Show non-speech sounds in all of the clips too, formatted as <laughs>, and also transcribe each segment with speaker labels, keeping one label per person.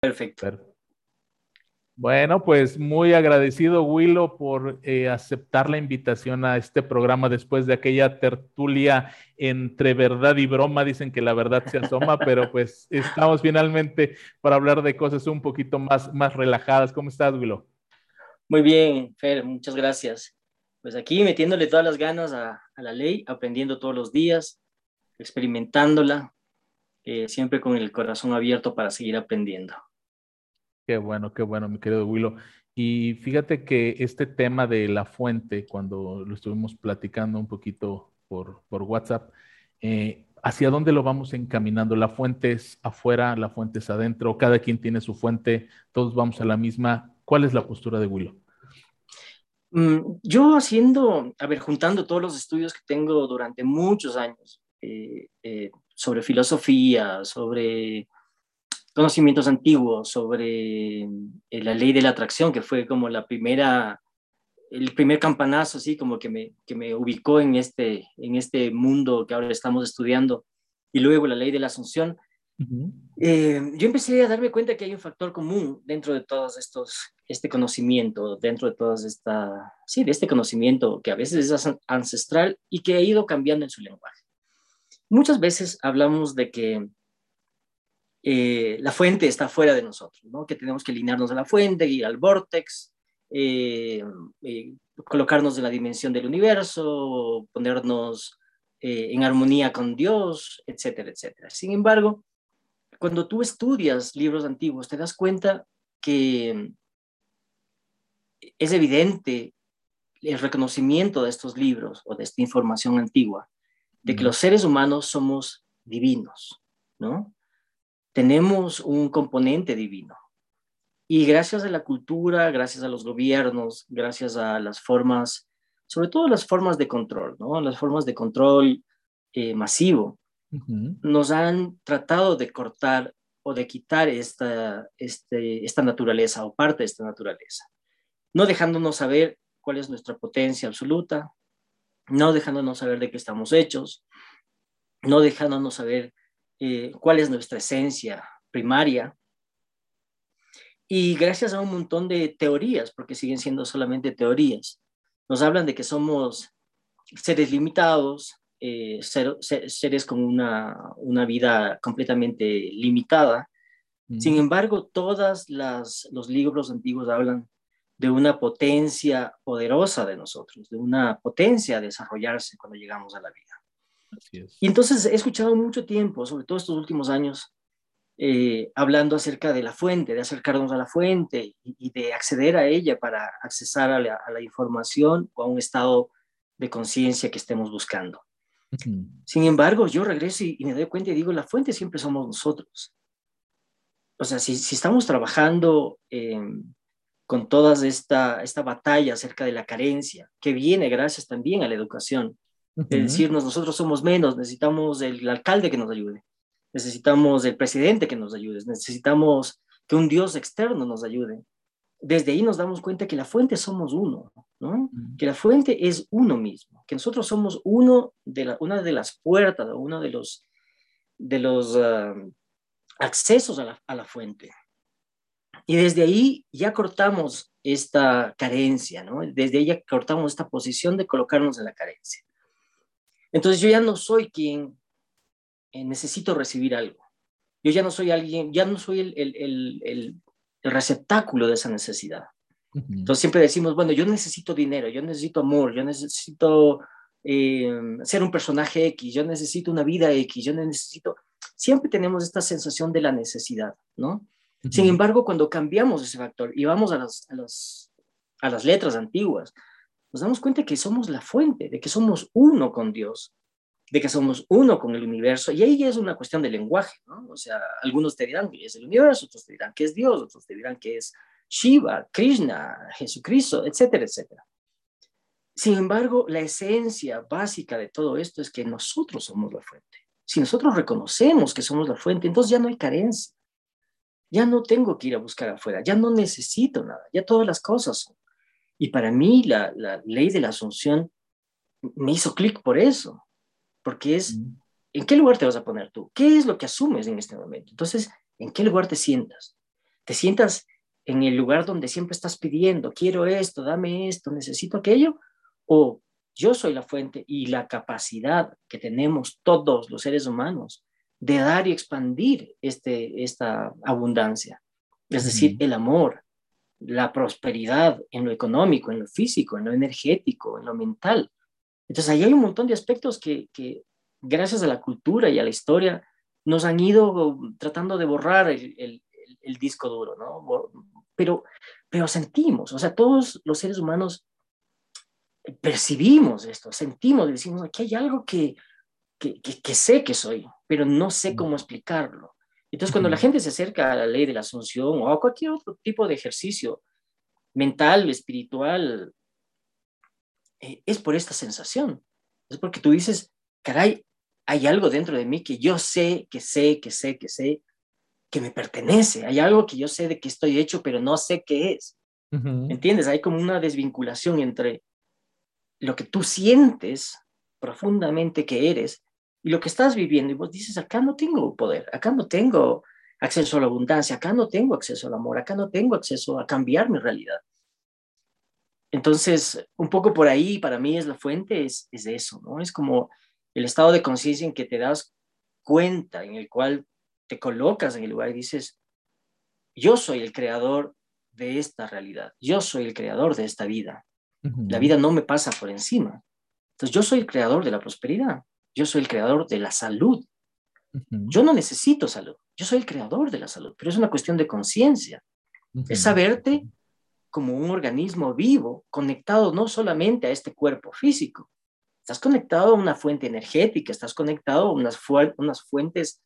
Speaker 1: Perfecto.
Speaker 2: Bueno, pues muy agradecido, Willow, por eh, aceptar la invitación a este programa después de aquella tertulia entre verdad y broma. Dicen que la verdad se asoma, <laughs> pero pues estamos finalmente para hablar de cosas un poquito más, más relajadas. ¿Cómo estás, Willow?
Speaker 1: Muy bien, Fer, muchas gracias. Pues aquí metiéndole todas las ganas a, la ley, aprendiendo todos los días, experimentándola, eh, siempre con el corazón abierto para seguir aprendiendo.
Speaker 2: Qué bueno, qué bueno, mi querido Willow. Y fíjate que este tema de la fuente, cuando lo estuvimos platicando un poquito por, por WhatsApp, eh, ¿hacia dónde lo vamos encaminando? ¿La fuente es afuera, la fuente es adentro? ¿Cada quien tiene su fuente? ¿Todos vamos a la misma? ¿Cuál es la postura de Willow?
Speaker 1: Mm, yo haciendo, a ver, juntando todos los estudios que tengo durante muchos años eh, eh, sobre filosofía, sobre conocimientos antiguos sobre eh, la ley de la atracción, que fue como la primera, el primer campanazo, así como que me, que me ubicó en este, en este mundo que ahora estamos estudiando, y luego la ley de la asunción. Eh, yo empecé a darme cuenta que hay un factor común dentro de todos estos, este conocimiento, dentro de todas esta, sí, de este conocimiento que a veces es ancestral y que ha ido cambiando en su lenguaje. Muchas veces hablamos de que eh, la fuente está fuera de nosotros, ¿no? que tenemos que alinearnos a la fuente, ir al vortex, eh, eh, colocarnos en la dimensión del universo, ponernos en armonía con Dios, etcétera, etcétera. Sin embargo, cuando tú estudias libros antiguos, te das cuenta que es evidente el reconocimiento de estos libros o de esta información antigua, de que los seres humanos somos divinos, ¿no? Tenemos un componente divino. Y gracias a la cultura, gracias a los gobiernos, gracias a las formas, sobre todo las formas de control, ¿no? Las formas de control eh, masivo, nos han tratado de cortar o de quitar esta, este, esta naturaleza o parte de esta naturaleza, no dejándonos saber cuál es nuestra potencia absoluta, no dejándonos saber de qué estamos hechos, no dejándonos saber eh, cuál es nuestra esencia primaria. Y gracias a un montón de teorías, porque siguen siendo solamente teorías, nos hablan de que somos seres limitados, eh, seres con una, una, vida completamente limitada. Sin embargo, todos los libros antiguos hablan de una potencia poderosa de nosotros, de una potencia a desarrollarse cuando llegamos a la vida. Y entonces he escuchado mucho tiempo, sobre todo estos últimos años, eh, hablando acerca de la fuente, de acercarnos a la fuente y, de acceder a ella para accesar a la, información o a un estado de conciencia que estemos buscando. Sin embargo, yo regreso y, me doy cuenta y digo, la fuente siempre somos nosotros. O sea, si, estamos trabajando em, con toda esta, esta batalla acerca de la carencia, que viene gracias también a la educación, de decirnos nosotros somos menos, necesitamos el alcalde que nos ayude, necesitamos el presidente que nos ayude, necesitamos que un Dios externo nos ayude. Desde ahí nos damos cuenta que la fuente somos uno, ¿no? Que la fuente es uno mismo, que nosotros somos uno de la, una de las puertas, uno de los, de los ah, accesos a la, a la fuente. Y desde ahí ya cortamos esta carencia, ¿no? Desde ahí ya cortamos esta posición de colocarnos en la carencia. Entonces yo ya no soy quien eh, necesito recibir algo. Yo ya no soy alguien, ya no soy el, receptáculo de esa necesidad. Entonces siempre decimos, bueno, yo necesito dinero, yo necesito amor, yo necesito eh, ser un personaje X, yo necesito una vida X, yo necesito... Siempre tenemos esta sensación de la necesidad, ¿no? Sin embargo, cuando cambiamos ese factor y vamos a las, a, a las letras antiguas, nos damos cuenta que somos la fuente, de que somos uno con Dios, de que somos uno con el universo, y ahí es una cuestión de lenguaje, ¿no? O sea, algunos te dirán que es el universo, otros te dirán que es Dios, otros te dirán que es Shiva, Krishna, Jesucristo, etcétera, etcétera. Sin embargo, la esencia básica de todo esto es que nosotros somos la fuente. Si nosotros reconocemos que somos la fuente, entonces ya no hay carencia. Ya no tengo que ir a buscar afuera, ya no necesito nada, ya todas las cosas son. Y para mí la, ley de la asunción me hizo clic por eso, porque es, ¿en qué lugar te vas a poner tú? ¿Qué es lo que asumes en este momento? Entonces, ¿en qué lugar te sientas? te sientas en el lugar donde siempre estás pidiendo, quiero esto, dame esto, necesito aquello, o yo soy la fuente y la capacidad que tenemos todos los seres humanos de dar y expandir este, esta abundancia. Es decir, el amor, la prosperidad en lo económico, en lo físico, en lo energético, en lo mental. Entonces, ahí hay un montón de aspectos que, que gracias a la cultura y a la historia, nos han ido tratando de borrar el, el, el disco duro, ¿no? Pero, pero sentimos, o sea, todos los seres humanos percibimos esto, sentimos, decimos, aquí hay algo que, que, que, sé que soy, pero no sé cómo explicarlo. Entonces, cuando la gente se acerca a la ley de la asunción o a cualquier otro tipo de ejercicio mental, espiritual, eh, es por esta sensación. Es porque tú dices, caray, hay algo dentro de mí que yo sé, que sé, que sé, que sé, que me pertenece. Hay algo que yo sé de que estoy hecho, pero no sé qué es. ¿Entiendes? Hay como una desvinculación entre lo que tú sientes profundamente que eres y lo que estás viviendo. Y vos dices, acá no tengo poder, acá no tengo acceso a la abundancia, acá no tengo acceso al amor, acá no tengo acceso a cambiar mi realidad. Entonces, un poco por ahí, para mí es la fuente, es, es eso, ¿no? Es como el estado de conciencia en que te das cuenta, en el cual te colocas en el lugar y dices, yo soy el creador de esta realidad, yo soy el creador de esta vida. La vida no me pasa por encima. Entonces yo soy el creador de la prosperidad, yo soy el creador de la salud. Yo no necesito salud, yo soy el creador de la salud, pero es una cuestión de conciencia. Es saberte como un organismo vivo, conectado no solamente a este cuerpo físico, estás conectado a una fuente energética, estás conectado a unas, unas fuentes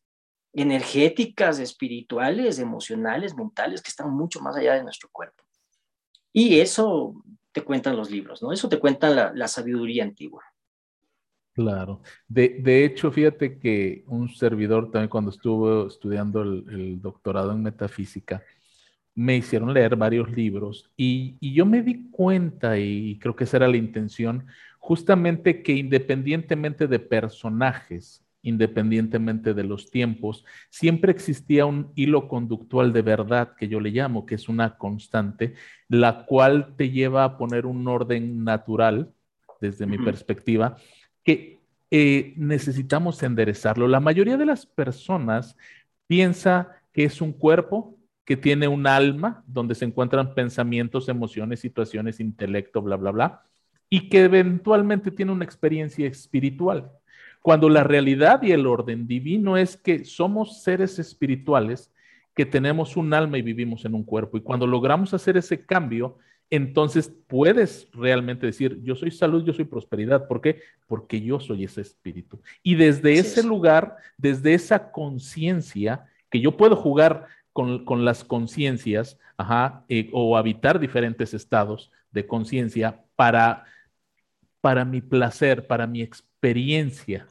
Speaker 1: energéticas, espirituales, emocionales, mentales, que están mucho más allá de nuestro cuerpo. Y eso te cuentan los libros, ¿no? Eso te cuenta la, sabiduría antigua.
Speaker 2: Claro. De, de, hecho, fíjate que un servidor también cuando estuvo estudiando el, doctorado en metafísica, me hicieron leer varios libros y, y, yo me di cuenta, y creo que esa era la intención, justamente que independientemente de personajes, independientemente de los tiempos, siempre existía un hilo conductual de verdad que yo le llamo, que es una constante, la cual te lleva a poner un orden natural, desde mi perspectiva, que eh, necesitamos enderezarlo. La mayoría de las personas piensa que es un cuerpo que tiene un alma donde se encuentran pensamientos, emociones, situaciones, intelecto, bla, bla, bla, y que eventualmente tiene una experiencia espiritual. Cuando la realidad y el orden divino es que somos seres espirituales que tenemos un alma y vivimos en un cuerpo. Y cuando logramos hacer ese cambio, entonces puedes realmente decir, yo soy salud, yo soy prosperidad. ¿Por qué? Porque yo soy ese espíritu. Y desde ese lugar, desde esa conciencia, que yo puedo jugar con, las conciencias, eh, o habitar diferentes estados de conciencia para, para mi placer, para mi experiencia experiencia,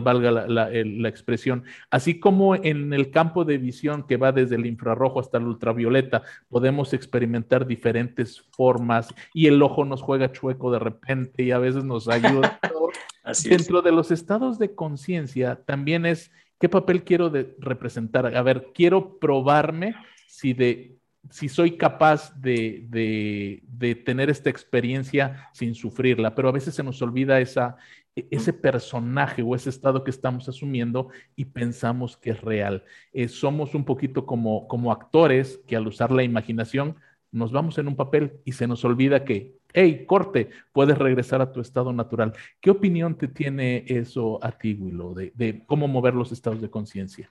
Speaker 2: valga, la, expresión, así como en el campo de visión que va desde el infrarrojo hasta el ultravioleta, podemos experimentar diferentes formas y el ojo nos juega chueco de repente y a veces nos ayuda. <laughs> Dentro de los estados de conciencia también es qué papel quiero representar. A ver, quiero probarme si de si soy capaz de, tener esta experiencia sin sufrirla, pero a veces se nos olvida esa, e, ese personaje o ese estado que estamos asumiendo y pensamos que es real. Eh, somos un poquito como, como actores que al usar la imaginación nos vamos en un papel y se nos olvida que, hey, corte, puedes regresar a tu estado natural. ¿Qué opinión te tiene eso a ti, Willow, de, de cómo mover los estados de conciencia?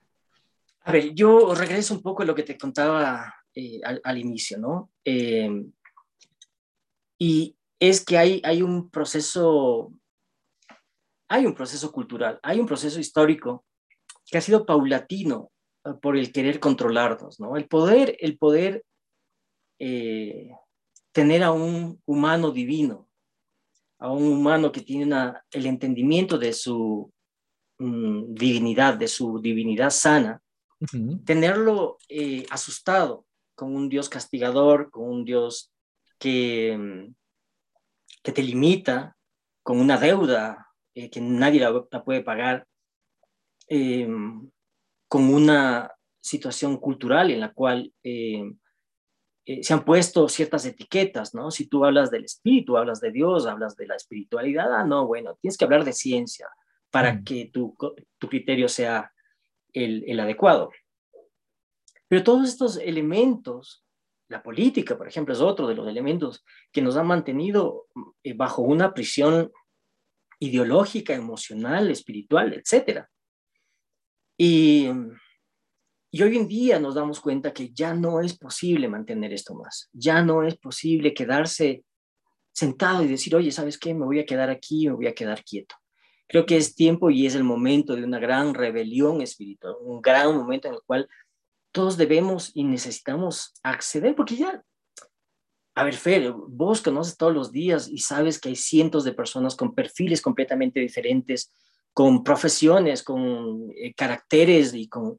Speaker 1: A ver, yo regreso un poco a lo que te contaba eh, al, inicio, ¿no? Em, y es que hay, hay un proceso, hay un proceso cultural, hay un proceso histórico que ha sido paulatino eh, por el querer controlarnos, ¿no? El poder, el poder eh, tener a un humano divino, a un humano que tiene el entendimiento de su mm, divinidad, de su divinidad sana, tenerlo asustado, con un Dios castigador, con un Dios que, mm, que te limita, con una deuda eh, que nadie la, puede pagar, em, con una situación cultural en la cual eh, eh, se han puesto ciertas etiquetas, ¿no? Si tú hablas del espíritu, hablas de Dios, hablas de la espiritualidad, ah, no, bueno, tienes que hablar de ciencia para mm. que tu, tu, criterio sea el, el adecuado. Pero todos estos elementos, la política, por ejemplo, es otro de los elementos que nos han mantenido eh, bajo una prisión ideológica, emocional, espiritual, etc. Y, y hoy en día nos damos cuenta que ya no es posible mantener esto más, ya no es posible quedarse sentado y decir, oye, ¿sabes qué? Me voy a quedar aquí, me voy a quedar quieto. Creo que es tiempo y es el momento de una gran rebelión espiritual, un gran momento en el cual todos debemos y necesitamos acceder, porque ya, a ver, Fer, vos conoces todos los días y sabes que hay cientos de personas con perfiles completamente diferentes, con profesiones, con eh, caracteres y con,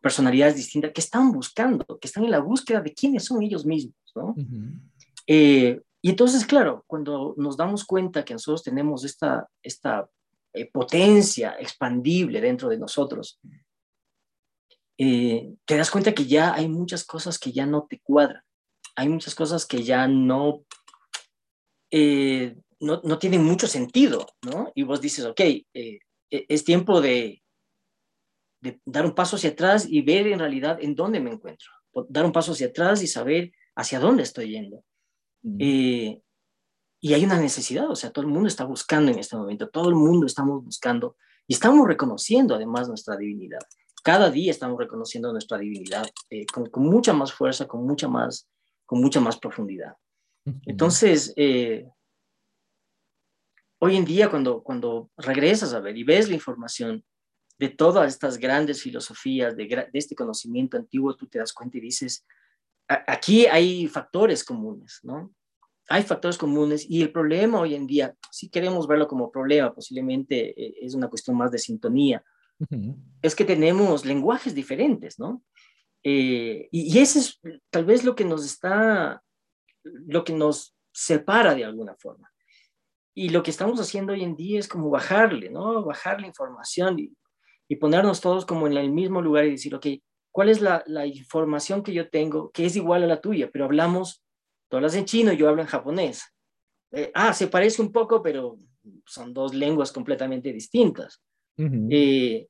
Speaker 1: personalidades distintas que están buscando, que están en la búsqueda de quiénes son ellos mismos, ¿no? Eh, y entonces, claro, cuando nos damos cuenta que nosotros tenemos esta, esta eh, potencia expandible dentro de nosotros, eh, te das cuenta que ya hay muchas cosas que ya no te cuadran, hay muchas cosas que ya no, eh, no, no, tienen mucho sentido, ¿no? Y vos dices, ok, eh, e, es tiempo de, de, dar un paso hacia atrás y ver en realidad en dónde me encuentro, dar un paso hacia atrás y saber hacia dónde estoy yendo. y hay una necesidad, o sea, todo el mundo está buscando en este momento, todo el mundo estamos buscando y estamos reconociendo además nuestra divinidad cada día estamos reconociendo nuestra divinidad eh, con, mucha más fuerza, con mucha más, con mucha más profundidad. Entonces, eh, hoy en día cuando, cuando regresas a ver y ves la información de todas estas grandes filosofías, de, de este conocimiento antiguo, tú te das cuenta y dices, aquí hay factores comunes, ¿no? Hay factores comunes y el problema hoy en día, si queremos verlo como problema, posiblemente eh, es una cuestión más de sintonía, es que tenemos lenguajes diferentes, ¿no? Eh, y, y eso es tal vez lo que nos está, lo que nos separa de alguna forma. Y lo que estamos haciendo hoy en día es como bajarle, ¿no? Bajar la información y, y ponernos todos como en el mismo lugar y decir, ok, ¿cuál es la, la, información que yo tengo que es igual a la tuya? Pero hablamos, tú hablas en chino y yo hablo en japonés. Eh, ah, se parece un poco, pero son dos lenguas completamente distintas. Eh,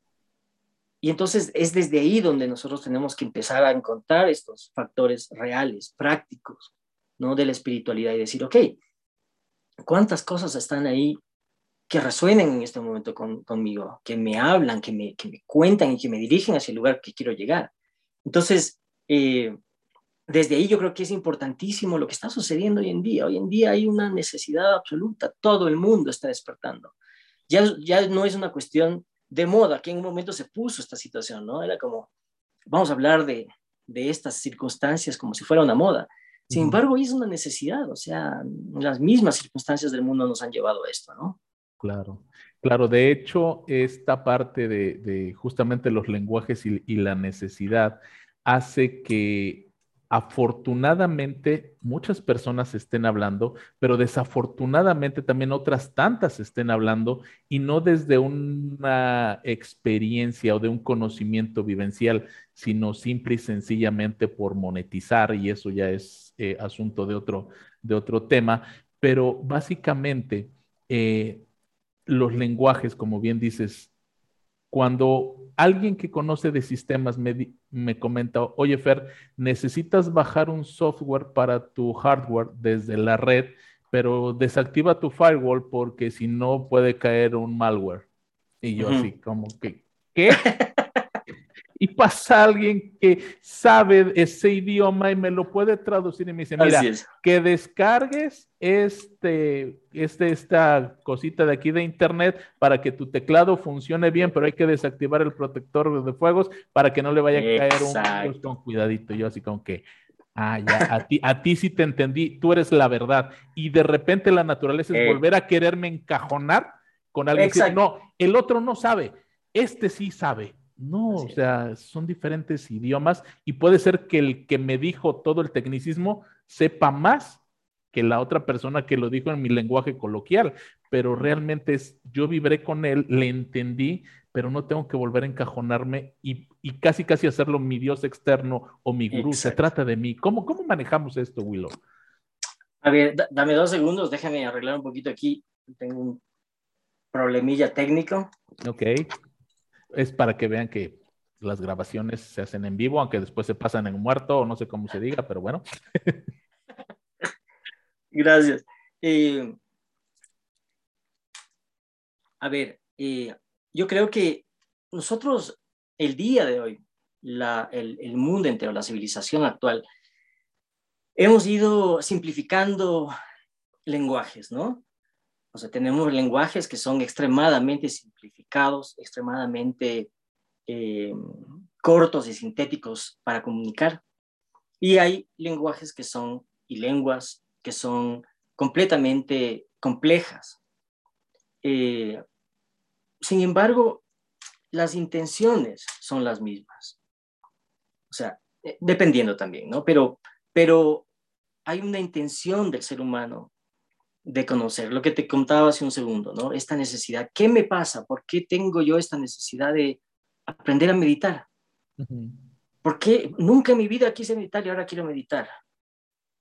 Speaker 1: y entonces es desde ahí donde nosotros tenemos que empezar a encontrar estos factores reales, prácticos, ¿no? De la espiritualidad y decir, ok, ¿cuántas cosas están ahí que resuenen en este momento conmigo, que me hablan, que me, que me cuentan y que me dirigen hacia el lugar que quiero llegar? Entonces, eh, desde ahí yo creo que es importantísimo lo que está sucediendo hoy en día. Hoy en día hay una necesidad absoluta, todo el mundo está despertando. Ya, ya no es una cuestión de moda, que en un momento se puso esta situación, ¿no? Era como, vamos a hablar de, de estas circunstancias como si fuera una moda. Sin embargo, hoy es una necesidad, o sea, las mismas circunstancias del mundo nos han llevado a esto, ¿no?
Speaker 2: Claro, claro. De hecho, esta parte de, de justamente los lenguajes y, y, la necesidad hace que afortunadamente muchas personas estén hablando, pero desafortunadamente también otras tantas estén hablando y no desde una experiencia o de un conocimiento vivencial, sino simple y sencillamente por monetizar y eso ya es eh, asunto de otro, de otro tema, pero básicamente eh, los lenguajes, como bien dices, cuando alguien que conoce de sistemas me, comenta, oye Fer, necesitas bajar un software para tu hardware desde la red, pero desactiva tu firewall porque si no puede caer un malware. Y yo así como que, ¿qué? <laughs> y pasa alguien que sabe ese idioma y me lo puede traducir y me dice, mira, que descargues este, este, esta cosita de aquí de internet para que tu teclado funcione bien, pero hay que desactivar el protector de fuegos para que no le vaya a caer un con cuidadito. Yo así como que, ah, ya, a ti, a ti sí te entendí, tú eres la verdad. Y de repente la naturaleza es eh. volver a quererme encajonar con alguien. no, el otro no sabe, este sí sabe. No, o sea, son diferentes idiomas y puede ser que el que me dijo todo el tecnicismo sepa más que la otra persona que lo dijo en mi lenguaje coloquial, pero realmente es, yo vibré con él, le entendí, pero no tengo que volver a encajonarme y, casi casi hacerlo mi Dios externo o mi gurú. Se trata de mí. ¿Cómo, ¿Cómo manejamos esto, Willow?
Speaker 1: A ver, dame dos segundos, déjame arreglar un poquito aquí. Tengo un problemilla técnico.
Speaker 2: Ok. Es para que vean que las grabaciones se hacen en vivo, aunque después se pasan en muerto o no sé cómo se diga, pero bueno. <laughs>
Speaker 1: Gracias. Eh, a ver, eh, yo creo que nosotros, el día de hoy, el, el, mundo entero, la civilización actual, hemos ido simplificando lenguajes, ¿no? O sea, tenemos lenguajes que son extremadamente simplificados, extremadamente eh, cortos y sintéticos para comunicar. Y hay lenguajes que son, y lenguas que son completamente complejas. Eh, sin embargo, las intenciones son las mismas. O sea, eh, dependiendo también, ¿no? Pero, pero hay una intención del ser humano de conocer, lo que te contaba hace un segundo, ¿no? Esta necesidad, ¿qué me pasa? ¿Por qué tengo yo esta necesidad de aprender a meditar? ¿Por qué nunca en mi vida quise meditar y ahora quiero meditar?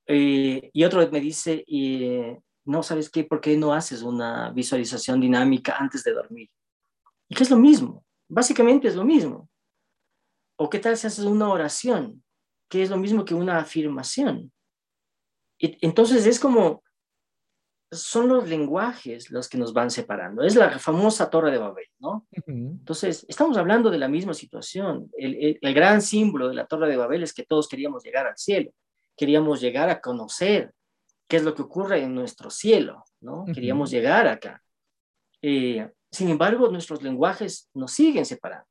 Speaker 1: Eh, y otro me dice, eh, no, ¿sabes qué? ¿Por qué no haces una visualización dinámica antes de dormir? Y que es lo mismo, básicamente es lo mismo. ¿O qué tal si haces una oración? Que es lo mismo que una afirmación. entonces es como, son los lenguajes los que nos van separando. Es la famosa Torre de Babel, ¿no? Entonces, estamos hablando de la misma situación. El, el, gran símbolo de la Torre de Babel es que todos queríamos llegar al cielo, queríamos llegar a conocer qué es lo que ocurre en nuestro cielo, ¿no? Queríamos llegar acá. Eh, sin embargo, nuestros lenguajes nos siguen separando.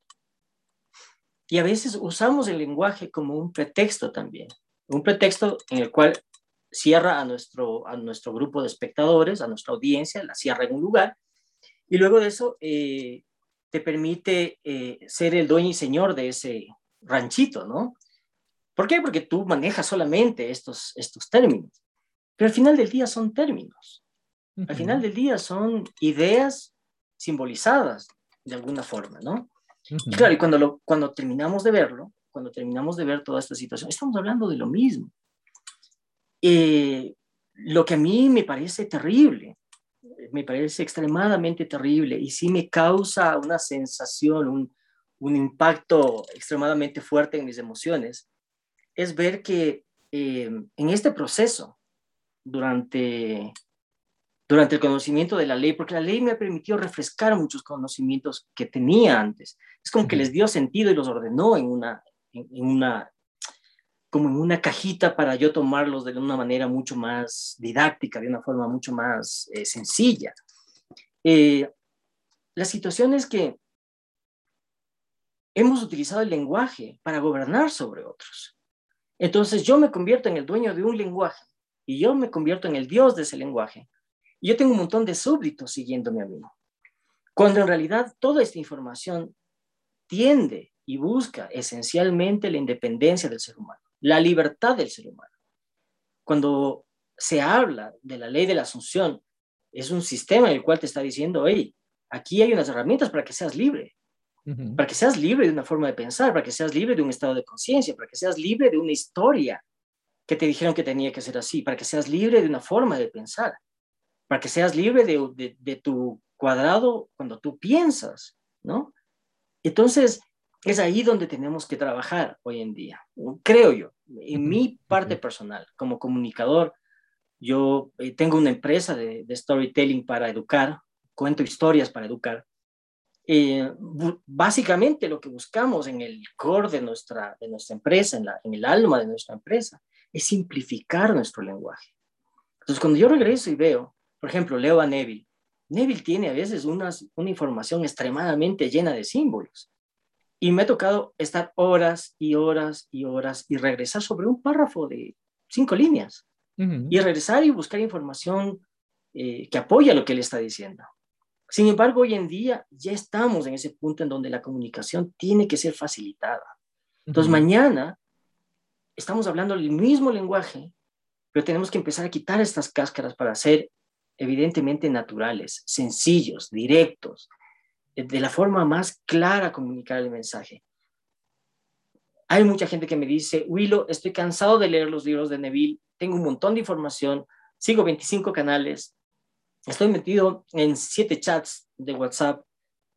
Speaker 1: Y a veces usamos el lenguaje como un pretexto también, un pretexto en el cual cierra a nuestro, a nuestro grupo de espectadores, a nuestra audiencia, la cierra en un lugar, y luego de eso eh, te permite eh, ser el dueño y señor de ese ranchito, ¿no? ¿Por qué? Porque tú manejas solamente estos, estos términos, pero al final del día son términos, al final del día son ideas simbolizadas de alguna forma, ¿no? Y claro, y cuando, lo, cuando terminamos de verlo, cuando terminamos de ver toda esta situación, estamos hablando de lo mismo. Eh, lo que a mí me parece terrible, me parece extremadamente terrible y sí me causa una sensación, un, un impacto extremadamente fuerte en mis emociones, es ver que eh, en este proceso, durante, durante el conocimiento de la ley, porque la ley me ha permitido refrescar muchos conocimientos que tenía antes, es como que les dio sentido y los ordenó en una, en una como en una cajita para yo tomarlos de una manera mucho más didáctica, de una forma mucho más eh, sencilla. Eh, la situación es que hemos utilizado el lenguaje para gobernar sobre otros. Entonces yo me convierto en el dueño de un lenguaje y yo me convierto en el dios de ese lenguaje. Y yo tengo un montón de súbditos siguiéndome a mí. Cuando en realidad toda esta información tiende y busca esencialmente la independencia del ser humano la libertad del ser humano. Cuando se habla de la ley de la asunción, es un sistema en el cual te está diciendo, hey, aquí hay unas herramientas para que seas libre, para que seas libre de una forma de pensar, para que seas libre de un estado de conciencia, para que seas libre de una historia que te dijeron que tenía que ser así, para que seas libre de una forma de pensar, para que seas libre de, de tu cuadrado cuando tú piensas, ¿no? Entonces, es ahí donde tenemos que trabajar hoy en día, creo yo. En mi parte personal, como comunicador, yo eh, tengo una empresa de, storytelling para educar, cuento historias para educar. Eh, básicamente lo que buscamos en el core de nuestra, de nuestra empresa, en, la, en el alma de nuestra empresa, es simplificar nuestro lenguaje. Entonces, cuando yo regreso y veo, por ejemplo, leo a Neville, Neville tiene a veces unas, una información extremadamente llena de símbolos y me ha tocado estar horas y horas y horas y regresar sobre un párrafo de cinco líneas y regresar y buscar información eh, que apoya lo que él está diciendo. Sin embargo, hoy en día ya estamos en ese punto en donde la comunicación tiene que ser facilitada. Entonces, mañana estamos hablando el mismo lenguaje pero tenemos que empezar a quitar estas cáscaras para ser evidentemente naturales, sencillos, directos, de la forma más clara comunicar el mensaje. Hay mucha gente que me dice, Willow, estoy cansado de leer los libros de Neville, tengo un montón de información, sigo 25 canales, estoy metido en siete chats de WhatsApp,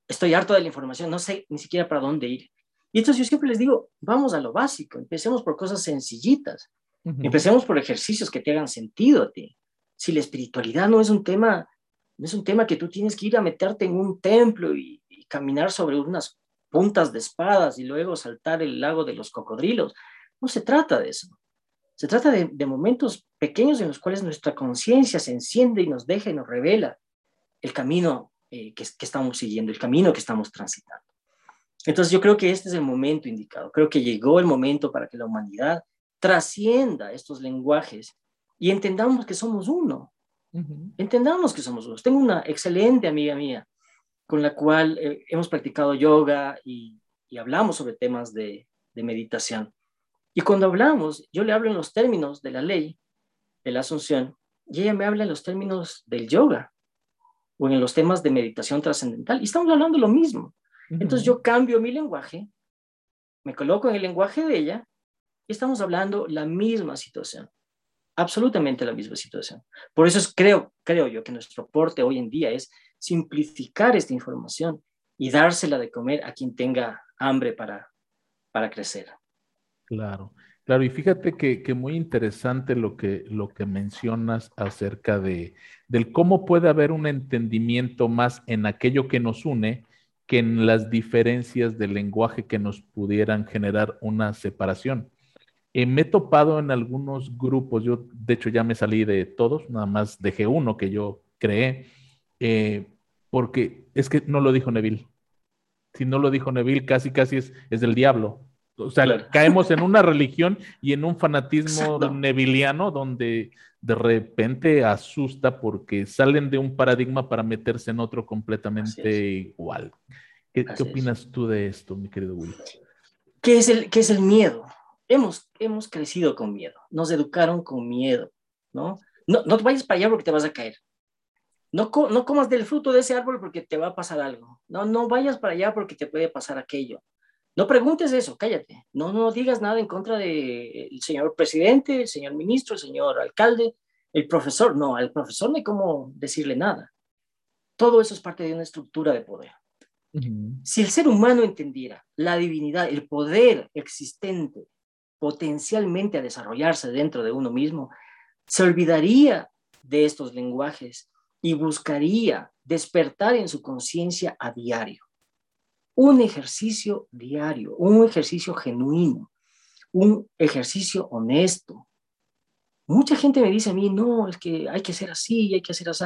Speaker 1: estoy harto de la información, no sé ni siquiera para dónde ir. Y entonces yo siempre les digo, vamos a lo básico, empecemos por cosas sencillitas, empecemos por ejercicios que te hagan sentido a ti. Si la espiritualidad no es un tema, no es un tema que tú tienes que ir a meterte en un templo y, caminar sobre unas puntas de espadas y luego saltar el lago de los cocodrilos. No se trata de eso. Se trata de, momentos pequeños en los cuales nuestra conciencia se enciende y nos deja y nos revela el camino eh, que, que, estamos siguiendo, el camino que estamos transitando. Entonces yo creo que este es el momento indicado. Creo que llegó el momento para que la humanidad trascienda estos lenguajes y entendamos que somos uno. Entendamos que somos uno. Tengo una excelente amiga mía con la cual eh, hemos practicado yoga y, hablamos sobre temas de, meditación. Y cuando hablamos, yo le hablo en los términos de la ley de la asunción y ella me habla en los términos del yoga o en los temas de meditación trascendental y estamos hablando lo mismo. Entonces yo cambio mi lenguaje, me coloco en el lenguaje de ella y estamos hablando la misma situación, absolutamente la misma situación. Por eso es, creo, creo yo que nuestro aporte hoy en día es simplificar esta información y dársela de comer a quien tenga hambre para, para crecer.
Speaker 2: Claro, claro. Y fíjate que, que, muy interesante lo que, lo que mencionas acerca de del cómo puede haber un entendimiento más en aquello que nos une que en las diferencias del lenguaje que nos pudieran generar una separación. Eh, me he topado en algunos grupos, yo de hecho ya me salí de todos, nada más dejé uno que yo creé, eh, porque es que no lo dijo Neville. Si no lo dijo Neville, casi, casi es, es del diablo. O sea, caemos en una religión y en un fanatismo neviliano donde de repente asusta porque salen de un paradigma para meterse en otro completamente igual. ¿Qué, opinas tú de esto, mi querido Will?
Speaker 1: ¿Qué es el, qué es el miedo? Hemos, hemos crecido con miedo, nos educaron con miedo, ¿no? No, no te vayas para allá porque te vas a caer. No, no comas del fruto de ese árbol porque te va a pasar algo. No, no vayas para allá porque te puede pasar aquello. No preguntes eso, cállate. No, no digas nada en contra del señor presidente, el señor ministro, el señor alcalde, el profesor. No, al profesor no hay cómo decirle nada. Todo eso es parte de una estructura de poder. Si el ser humano entendiera la divinidad, el poder existente potencialmente a desarrollarse dentro de uno mismo, se olvidaría de estos lenguajes y buscaría despertar en su conciencia a diario. Un ejercicio diario, un ejercicio genuino, un ejercicio honesto. Mucha gente me dice a mí, no, es que hay que ser así, hay que hacer así.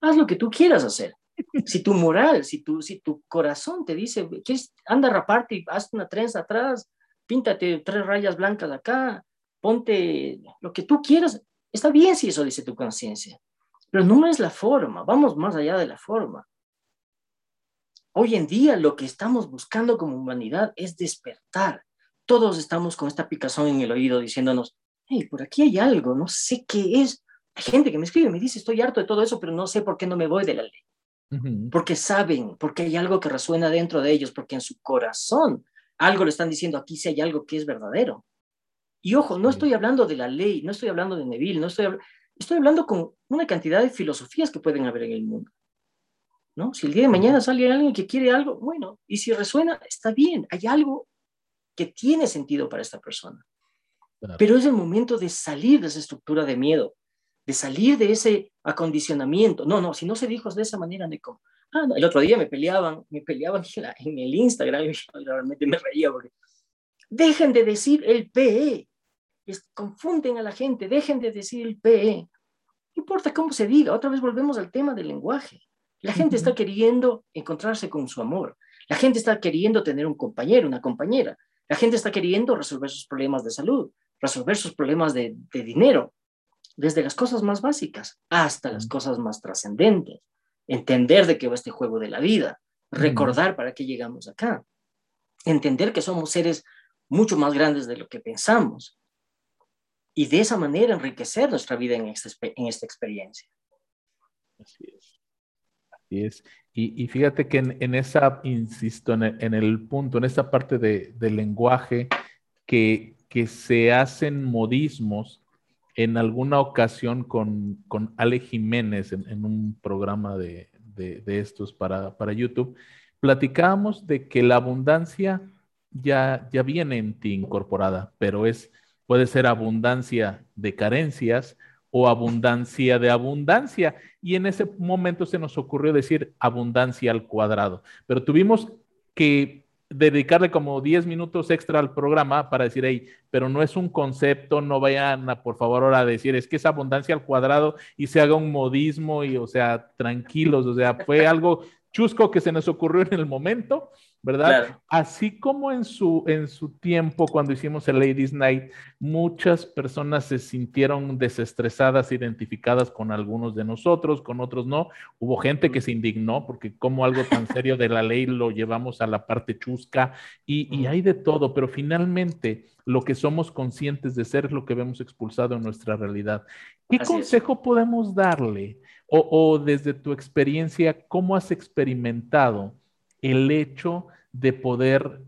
Speaker 1: Haz lo que tú quieras hacer. <laughs> Si tu moral, si tu, si tu corazón te dice, ¿quieres, anda a raparte y haz una trenza atrás, píntate tres rayas blancas acá, ponte lo que tú quieras, está bien si eso dice tu conciencia. Pero no es la forma, vamos más allá de la forma. Hoy en día lo que estamos buscando como humanidad es despertar. Todos estamos con esta picazón en el oído diciéndonos, hey, por aquí hay algo, no sé qué es. Hay gente que me escribe, me dice, estoy harto de todo eso, pero no sé por qué no me voy de la ley. Porque saben, porque hay algo que resuena dentro de ellos, porque en su corazón algo le están diciendo, aquí sí hay algo que es verdadero. Y ojo, no estoy hablando de la ley, no estoy hablando de Neville, no estoy hablando Estoy hablando con una cantidad de filosofías que pueden haber en el mundo. ¿no? Si el día de mañana sale alguien que quiere algo, bueno, y si resuena, está bien, hay algo que tiene sentido para esta persona. Pero es el momento de salir de esa estructura de miedo, de salir de ese acondicionamiento. No, no, si no se dijo de esa manera, Nico. Ah, el otro día me peleaban, me peleaban en el Instagram y realmente me reía porque dejen de decir el PE, confunden a la gente, dejen de decir el PE. No importa cómo se diga, otra vez volvemos al tema del lenguaje. La gente está queriendo encontrarse con su amor. La gente está queriendo tener un compañero, una compañera. La gente está queriendo resolver sus problemas de salud, resolver sus problemas de, de dinero, desde las cosas más básicas hasta las cosas más trascendentes. Entender de qué va este juego de la vida, recordar para qué llegamos acá, entender que somos seres mucho más grandes de lo que pensamos, y de esa manera enriquecer nuestra vida en esta, en esta experiencia.
Speaker 2: Así es. Así es. Y, y fíjate que en, en, esa, insisto, en el, en el, punto, en esa parte de, del lenguaje, que, que se hacen modismos en alguna ocasión con, con Ale Jiménez en, un programa de, de, de estos para, para, YouTube, platicábamos de que la abundancia ya, ya viene en ti incorporada, pero es, puede ser abundancia de carencias o abundancia de abundancia. Y en ese momento se nos ocurrió decir abundancia al cuadrado, pero tuvimos que dedicarle como 10 minutos extra al programa para decir, hey, pero no es un concepto, no vayan a por favor ahora a decir, es que es abundancia al cuadrado y se haga un modismo y, o sea, tranquilos, o sea, fue algo chusco que se nos ocurrió en el momento ¿verdad? Así como en su, en su tiempo, cuando hicimos el Ladies Night, muchas personas se sintieron desestresadas, identificadas con algunos de nosotros, con otros no. Hubo gente que se indignó porque como algo tan <laughs> serio de la ley lo llevamos a la parte chusca y, y hay de todo, pero finalmente lo que somos conscientes de ser es lo que vemos expulsado en nuestra realidad. ¿Qué consejo podemos darle? O, o desde tu experiencia, ¿cómo has experimentado? el hecho de poder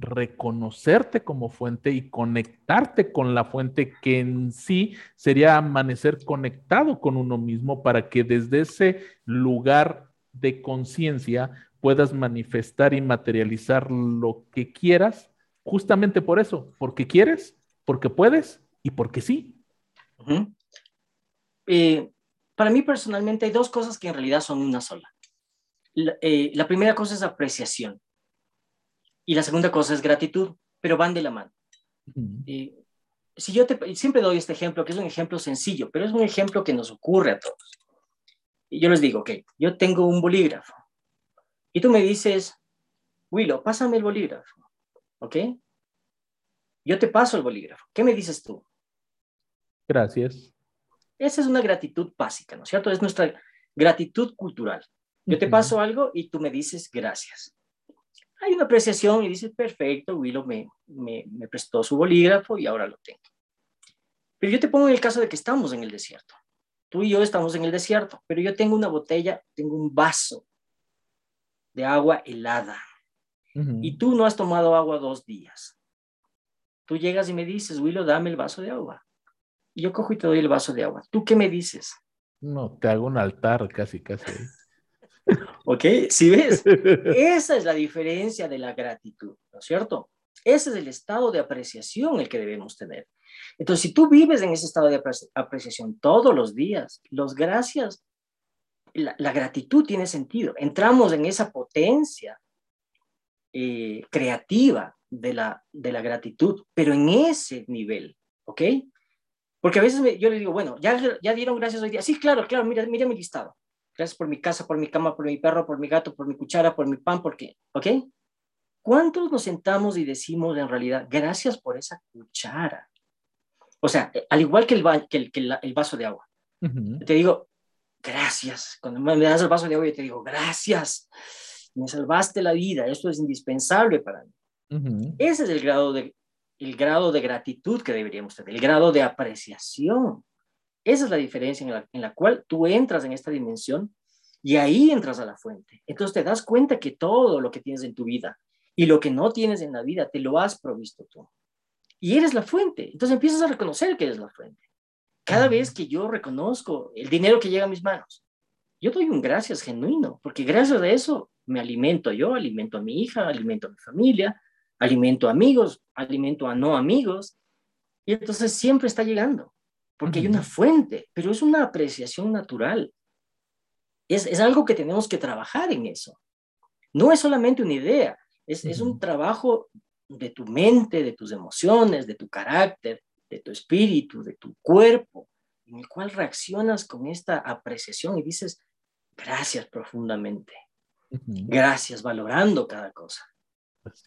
Speaker 2: reconocerte como fuente y conectarte con la fuente que en sí sería amanecer conectado con uno mismo para que desde ese lugar de conciencia puedas manifestar y materializar lo que quieras, justamente por eso, porque quieres, porque puedes y porque sí.
Speaker 1: Eh, para mí personalmente hay dos cosas que en realidad son una sola. Eh, la, primera cosa es apreciación y la segunda cosa es gratitud, pero van de la mano. Eh, si yo te, siempre doy este ejemplo, que es un ejemplo sencillo, pero es un ejemplo que nos ocurre a todos. Y yo les digo, ok, yo tengo un bolígrafo y tú me dices, Willow, pásame el bolígrafo, ¿ok? Yo te paso el bolígrafo. ¿Qué me dices tú?
Speaker 2: Gracias.
Speaker 1: Esa es una gratitud básica, ¿no es cierto? Es nuestra gratitud cultural. Yo te paso algo y tú me dices gracias. Hay una apreciación y dices, perfecto, Willow me, me, me prestó su bolígrafo y ahora lo tengo. Pero yo te pongo en el caso de que estamos en el desierto. Tú y yo estamos en el desierto, pero yo tengo una botella, tengo un vaso de agua helada. Y tú no has tomado agua dos días. Tú llegas y me dices, Willow, dame el vaso de agua. Y yo cojo y te doy el vaso de agua. ¿Tú qué me dices?
Speaker 2: No, te hago un altar casi, casi.
Speaker 1: ¿Ok? Si ves, <laughs> esa es la diferencia de la gratitud, ¿no es cierto? Ese es el estado de apreciación el que debemos tener. Entonces, si tú vives en ese estado de apreciación todos los días, los gracias, la, gratitud tiene sentido. Entramos en esa potencia eh, creativa de la, de la gratitud, pero en ese nivel, ¿ok? Porque a veces yo le digo, bueno, ¿ya, ya dieron gracias hoy día? Sí, claro, claro, mira, mira mi listado. Gracias por mi casa, por mi cama, por mi perro, por mi gato, por mi cuchara, por mi pan, porque, ¿ok? ¿Cuántos nos sentamos y decimos en realidad, gracias por esa cuchara? O sea, eh, al igual que el, que que el, vaso de agua. Te digo, gracias. Cuando me das el vaso de agua, yo te digo, gracias. Me salvaste la vida. Esto es indispensable para mí. Ese es el grado, de, el grado de gratitud que deberíamos tener, el grado de apreciación. Esa es la diferencia en la, cual tú entras en esta dimensión y ahí entras a la fuente. Entonces te das cuenta que todo lo que tienes en tu vida y lo que no tienes en la vida te lo has provisto tú. Y eres la fuente. Entonces empiezas a reconocer que eres la fuente. Cada vez que yo reconozco el dinero que llega a mis manos, yo doy un gracias genuino, porque gracias a eso me alimento yo, alimento a mi hija, alimento a mi familia, alimento a amigos, alimento a no amigos. Y entonces siempre está llegando porque hay una fuente, pero es una apreciación natural. Es, es, algo que tenemos que trabajar en eso. No es solamente una idea, es, es un trabajo de tu mente, de tus emociones, de tu carácter, de tu espíritu, de tu cuerpo, en el cual reaccionas con esta apreciación y dices, gracias profundamente, gracias, valorando cada cosa.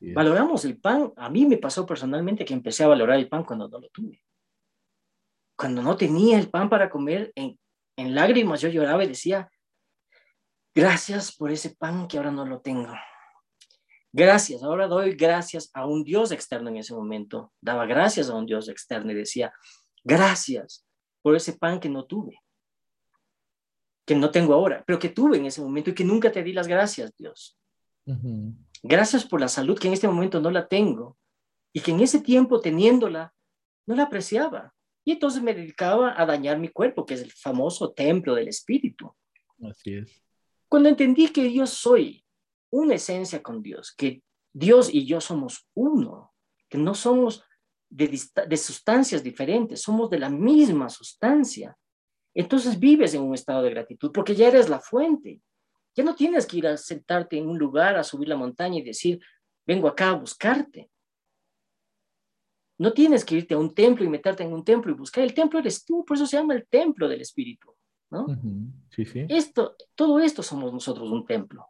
Speaker 1: Valoramos el pan. A mí me pasó personalmente que empecé a valorar el pan cuando no lo tuve cuando no tenía el pan para comer, en, en lágrimas yo lloraba y decía, gracias por ese pan que ahora no lo tengo. Gracias, ahora doy gracias a un Dios externo en ese momento. Daba gracias a un Dios externo y decía, Gracias por ese pan que no tuve, que no tengo ahora, pero que tuve en ese momento y que nunca te di las gracias, Dios. Gracias por la salud que en este momento no la tengo y que en ese tiempo teniéndola no la apreciaba. Y entonces me dedicaba a dañar mi cuerpo, que es el famoso templo del espíritu.
Speaker 2: Así es.
Speaker 1: Cuando entendí que yo soy una esencia con Dios, que Dios y yo somos uno, que no somos de, de sustancias diferentes, somos de la misma sustancia. Entonces vives en un estado de gratitud porque ya eres la fuente. Ya no tienes que ir a sentarte en un lugar, a subir la montaña y decir, vengo acá a buscarte. No tienes que irte a un templo y meterte en un templo y buscar. El templo eres tú, por eso se llama el templo del Espíritu. ¿no?
Speaker 2: Sí, sí.
Speaker 1: Esto, todo esto somos nosotros un templo.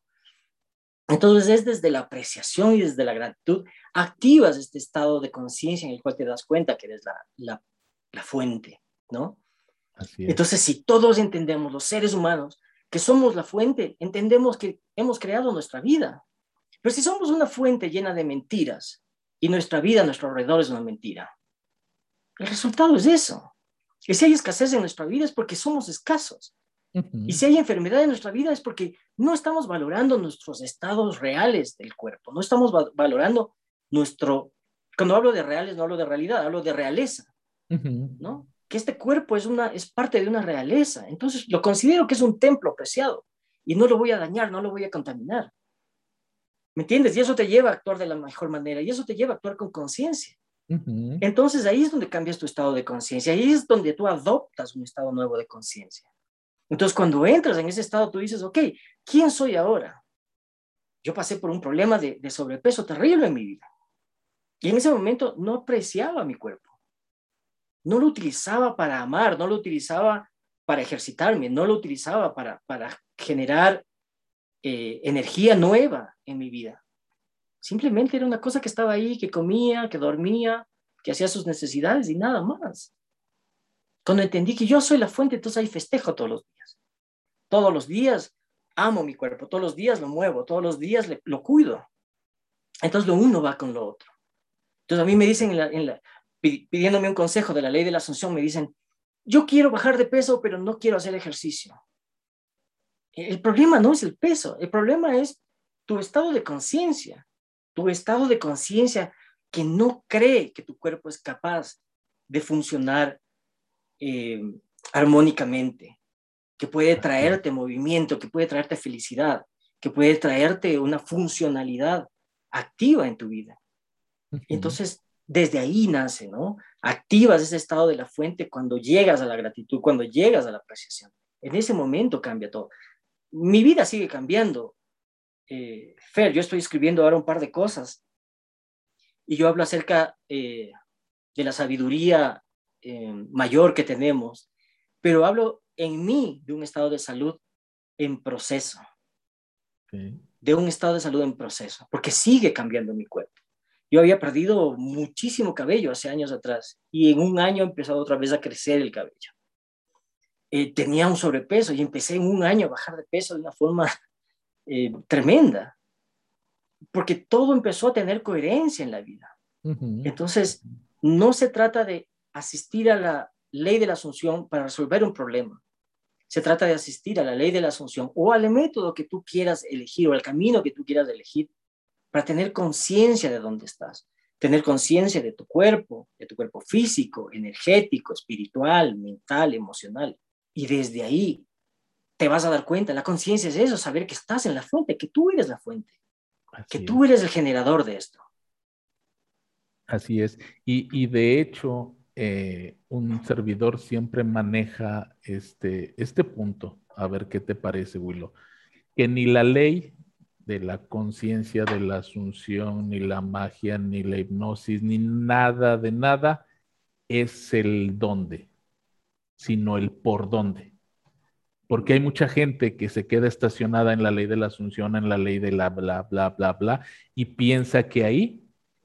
Speaker 1: Entonces es desde la apreciación y desde la gratitud, activas este estado de conciencia en el cual te das cuenta que eres la, la, fuente, ¿no? Entonces, si todos entendemos, los seres humanos, que somos la fuente, entendemos que hemos creado nuestra vida. Pero si somos una fuente llena de mentiras y nuestra vida a nuestro alrededor es una mentira, el resultado es eso. Que si hay escasez en nuestra vida es porque somos escasos. Y si hay enfermedad en nuestra vida es porque no estamos valorando nuestros estados reales del cuerpo, no estamos valorando nuestro, cuando hablo de reales no hablo de realidad, hablo de realeza, ¿no? Que este cuerpo es, una, es parte de una realeza, entonces lo considero que es un templo preciado y no lo voy a dañar, no lo voy a contaminar. ¿Me entiendes? Y eso te lleva a actuar de la mejor manera y eso te lleva a actuar con conciencia. Entonces ahí es donde cambias tu estado de conciencia, ahí es donde tú adoptas un estado nuevo de conciencia. Entonces, cuando entras en ese estado, tú dices, ok, ¿quién soy ahora? Yo pasé por un problema de, sobrepeso terrible en mi vida. Y en ese momento no apreciaba mi cuerpo. No lo utilizaba para amar, no lo utilizaba para ejercitarme, no lo utilizaba para, para generar eh, energía nueva en mi vida. Simplemente era una cosa que estaba ahí, que comía, que dormía, que hacía sus necesidades y nada más. Cuando entendí que yo soy la fuente, entonces ahí festejo todos los días. Todos los días amo mi cuerpo, todos los días lo muevo, todos los días lo cuido. Entonces lo uno va con lo otro. Entonces a mí me dicen, pidiéndome un consejo de la ley de la asunción, me dicen, yo quiero bajar de peso, pero no quiero hacer ejercicio. El problema no es el peso, el problema es tu estado de conciencia, tu estado de conciencia que no cree que tu cuerpo es capaz de funcionar eh, armónicamente, que puede traerte movimiento, que puede traerte felicidad, que puede traerte una funcionalidad activa en tu vida. Entonces, desde ahí nace, ¿no? Activas ese estado de la fuente cuando llegas a la gratitud, cuando llegas a la apreciación. En ese momento cambia todo. Mi vida sigue cambiando. Eh, Fer, yo estoy escribiendo ahora un par de cosas y yo hablo acerca eh, de la sabiduría eh, mayor que tenemos, pero hablo en mí de un estado de salud en proceso, de un estado de salud en proceso, porque sigue cambiando mi cuerpo. Yo había perdido muchísimo cabello hace años atrás y en un año empezado otra vez a crecer el cabello. Eh, tenía un sobrepeso y empecé en un año a bajar de peso de una forma eh, tremenda, porque todo empezó a tener coherencia en la vida. Entonces, no se trata de asistir a la ley de la asunción para resolver un problema. Se trata de asistir a la ley de la asunción o al método que tú quieras elegir o al camino que tú quieras elegir para tener conciencia de dónde estás, tener conciencia de tu cuerpo, de tu cuerpo físico, energético, espiritual, mental, emocional. Y desde ahí te vas a dar cuenta, la conciencia es eso, saber que estás en la fuente, que tú eres la fuente, que tú eres el generador de esto.
Speaker 2: Así es. Y, y de hecho, eh, un servidor siempre maneja este, este punto. A ver qué te parece, Willow. Que ni la ley de la conciencia de la asunción, ni la magia, ni la hipnosis, ni nada de nada es el dónde, sino el por dónde. Porque hay mucha gente que se queda estacionada en la ley de la asunción, en la ley de la bla, bla, bla, bla, y piensa que ahí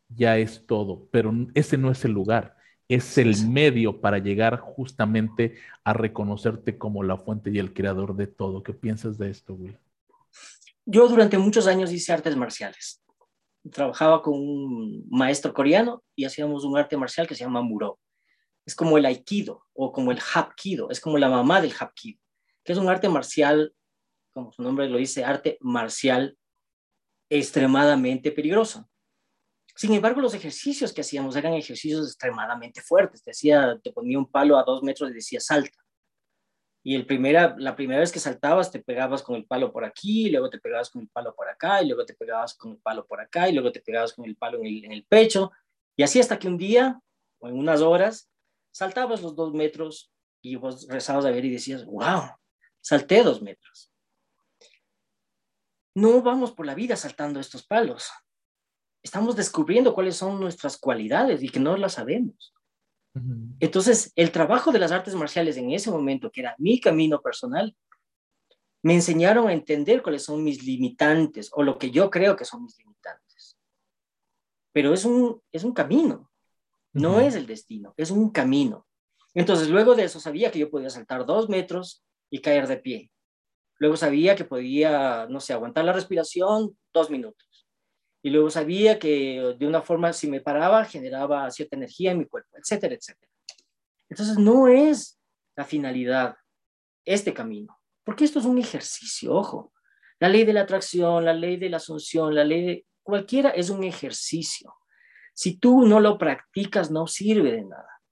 Speaker 2: ya es todo, pero ese no es el lugar es el medio para llegar justamente a reconocerte como la fuente y el creador de todo. ¿Qué piensas de esto, Will?
Speaker 1: Yo durante muchos años hice artes marciales. Trabajaba con un maestro coreano y hacíamos un arte marcial que se llama Muro. Es como el aikido o como el hapkido, es como la mamá del hapkido, que es un arte marcial, como su nombre lo dice, arte marcial extremadamente peligroso. Sin embargo, los ejercicios que hacíamos eran ejercicios extremadamente fuertes. Te, hacía, te ponía un palo a dos metros y decía salta. Y el primera, la primera vez que saltabas te pegabas con el palo por aquí, luego te pegabas con el palo por acá, y luego te pegabas con el palo por acá, y luego te pegabas con el palo en el, en el pecho. Y así hasta que un día, o en unas horas, saltabas los dos metros y vos rezabas a ver y decías, wow, salté dos metros. No vamos por la vida saltando estos palos. Estamos descubriendo cuáles son nuestras cualidades y que no las sabemos. Entonces, el trabajo de las artes marciales en ese momento, que era mi camino personal, me enseñaron a entender cuáles son mis limitantes o lo que yo creo que son mis limitantes. Pero es un, es un camino. No es el destino, es un camino. Entonces, luego de eso sabía que yo podía saltar dos metros y caer de pie. Luego sabía que podía, no sé, aguantar la respiración dos minutos. Y luego sabía que de una forma, si me paraba, generaba cierta energía en mi cuerpo, etcétera, etcétera. Entonces, no es la finalidad este camino, porque esto es un ejercicio, ojo. La ley de la atracción, la ley de la asunción, la ley de cualquiera es un ejercicio. Si tú no lo practicas, no sirve de nada.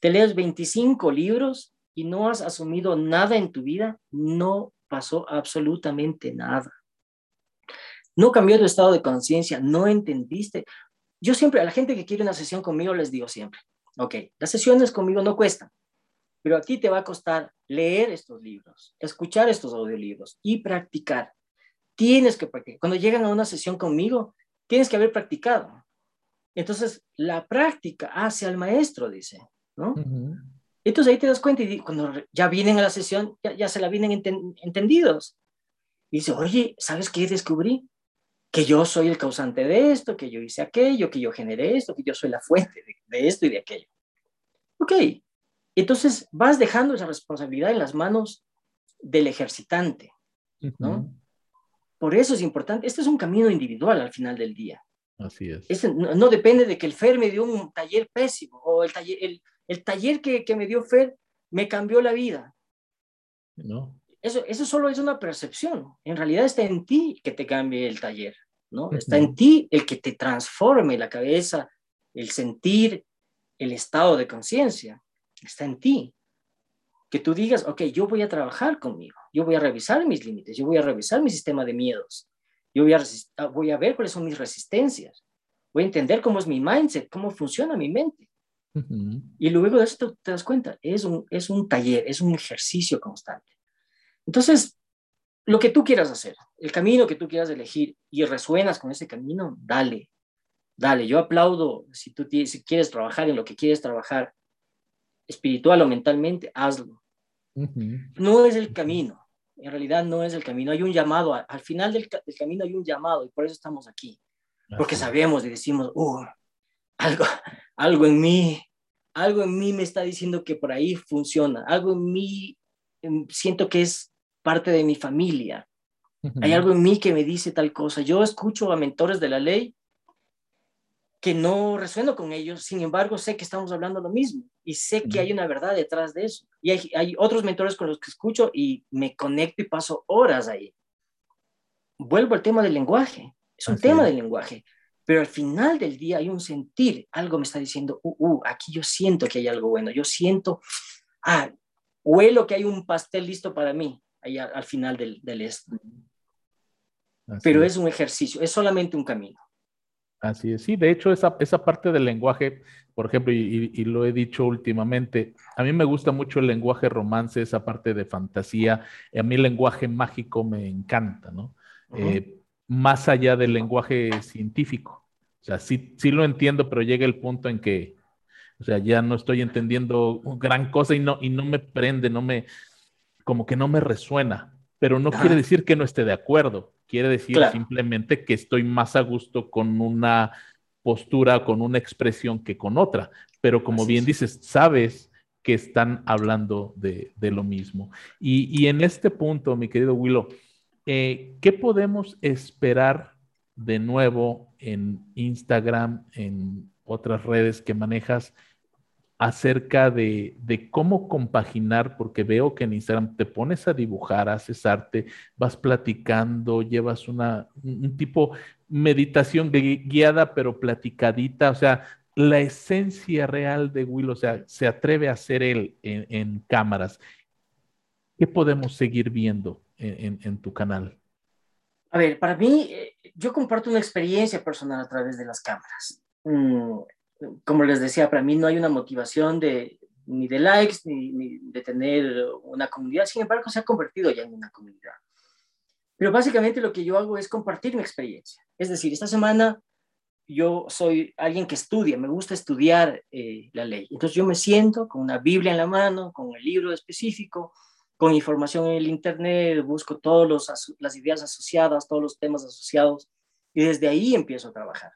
Speaker 1: Te lees 25 libros y no has asumido nada en tu vida, no pasó absolutamente nada. No cambió tu estado de conciencia, no entendiste. Yo siempre, a la gente que quiere una sesión conmigo, les digo siempre, ok, las sesiones conmigo no cuestan, pero a ti te va a costar leer estos libros, escuchar estos audiolibros y practicar. Tienes que practicar. Cuando llegan a una sesión conmigo, tienes que haber practicado. Entonces, la práctica hace al maestro, dice, ¿no? Entonces ahí te das cuenta y cuando ya vienen a la sesión, ya, se la vienen entendidos. dice, oye, ¿sabes qué descubrí? Que yo soy el causante de esto, que yo hice aquello, que yo generé esto, que yo soy la fuente de, esto y de aquello. Ok, entonces vas dejando esa responsabilidad en las manos del ejercitante, ¿no? Por eso es importante, este es un camino individual al final del día.
Speaker 2: Así es.
Speaker 1: No, depende de que el Fer me dio un taller pésimo o el taller, el, taller que, me dio Fer me cambió la vida.
Speaker 2: No.
Speaker 1: Eso, eso solo es una percepción. En realidad está en ti que te cambie el taller, ¿no? Está en ti el que te transforme la cabeza, el sentir, el estado de conciencia. Está en ti. Que tú digas, ok, yo voy a trabajar conmigo, yo voy a revisar mis límites, yo voy a revisar mi sistema de miedos, yo voy a, voy a ver cuáles son mis resistencias. Voy a entender cómo es mi mindset, cómo funciona mi mente. Y luego de esto te das cuenta, es un, es un taller, es un ejercicio constante. Entonces, lo que tú quieras hacer, el camino que tú quieras elegir y resuenas con ese camino, dale, dale. Yo aplaudo si tú si quieres trabajar en lo que quieres trabajar, espiritual o mentalmente, hazlo. No es el camino, en realidad no es el camino, hay un llamado, al final del, camino hay un llamado y por eso estamos aquí, porque sabemos y decimos, uh, algo, <laughs> algo en mí, algo en mí me está diciendo que por ahí funciona, algo en mí em, siento que es parte de mi familia, hay algo en mí que me dice tal cosa. Yo escucho a mentores de la ley que no resueno con ellos, sin embargo sé que estamos hablando lo mismo y sé que hay una verdad detrás de eso. Y hay, otros mentores con los que escucho y me conecto y paso horas ahí. Vuelvo al tema del lenguaje, es un tema del lenguaje, pero al final del día hay un sentir, algo me está diciendo, uh, uh, aquí yo siento que hay algo bueno, yo siento, ah, huelo que hay un pastel listo para mí, ahí al, final del, del esto. pero es un ejercicio, es solamente un camino.
Speaker 2: Así es, sí, de hecho esa, esa parte del lenguaje, por ejemplo, y, lo he dicho últimamente, a mí me gusta mucho el lenguaje romance, esa parte de fantasía, a mí el lenguaje mágico me encanta, ¿no? Eh, más allá del lenguaje científico. O sea, sí, sí lo entiendo, pero llega el punto en que, o sea, ya no estoy entendiendo gran cosa y no, y no me prende, no me, como que no me resuena, pero no quiere decir que no esté de acuerdo Quiere decir simplemente que estoy más a gusto con una postura, con una expresión que con otra. Pero como bien dices, sabes que están hablando de, lo mismo. Y, en este punto, mi querido Willow, eh, ¿qué podemos esperar de nuevo en Instagram, en otras redes que manejas acerca de, cómo compaginar, porque veo que en Instagram te pones a dibujar, haces arte, vas platicando, llevas una, un tipo meditación guiada, pero platicadita, o sea, la esencia real de Will, o sea, se atreve a ser él en, cámaras. ¿Qué podemos seguir viendo en, tu canal?
Speaker 1: A ver, para mí, eh, yo comparto una experiencia personal a través de las cámaras. Mm, como les decía, para mí no hay una motivación de, ni de likes, ni, de tener una comunidad. Sin embargo, se ha convertido ya en una comunidad. Pero básicamente lo que yo hago es compartir mi experiencia. Es decir, esta semana yo soy alguien que estudia, me gusta estudiar eh, la ley. Entonces yo me siento con una Biblia en la mano, con el libro específico, con información en el Internet, busco todas las ideas asociadas, todos los temas asociados, y desde ahí empiezo a trabajar.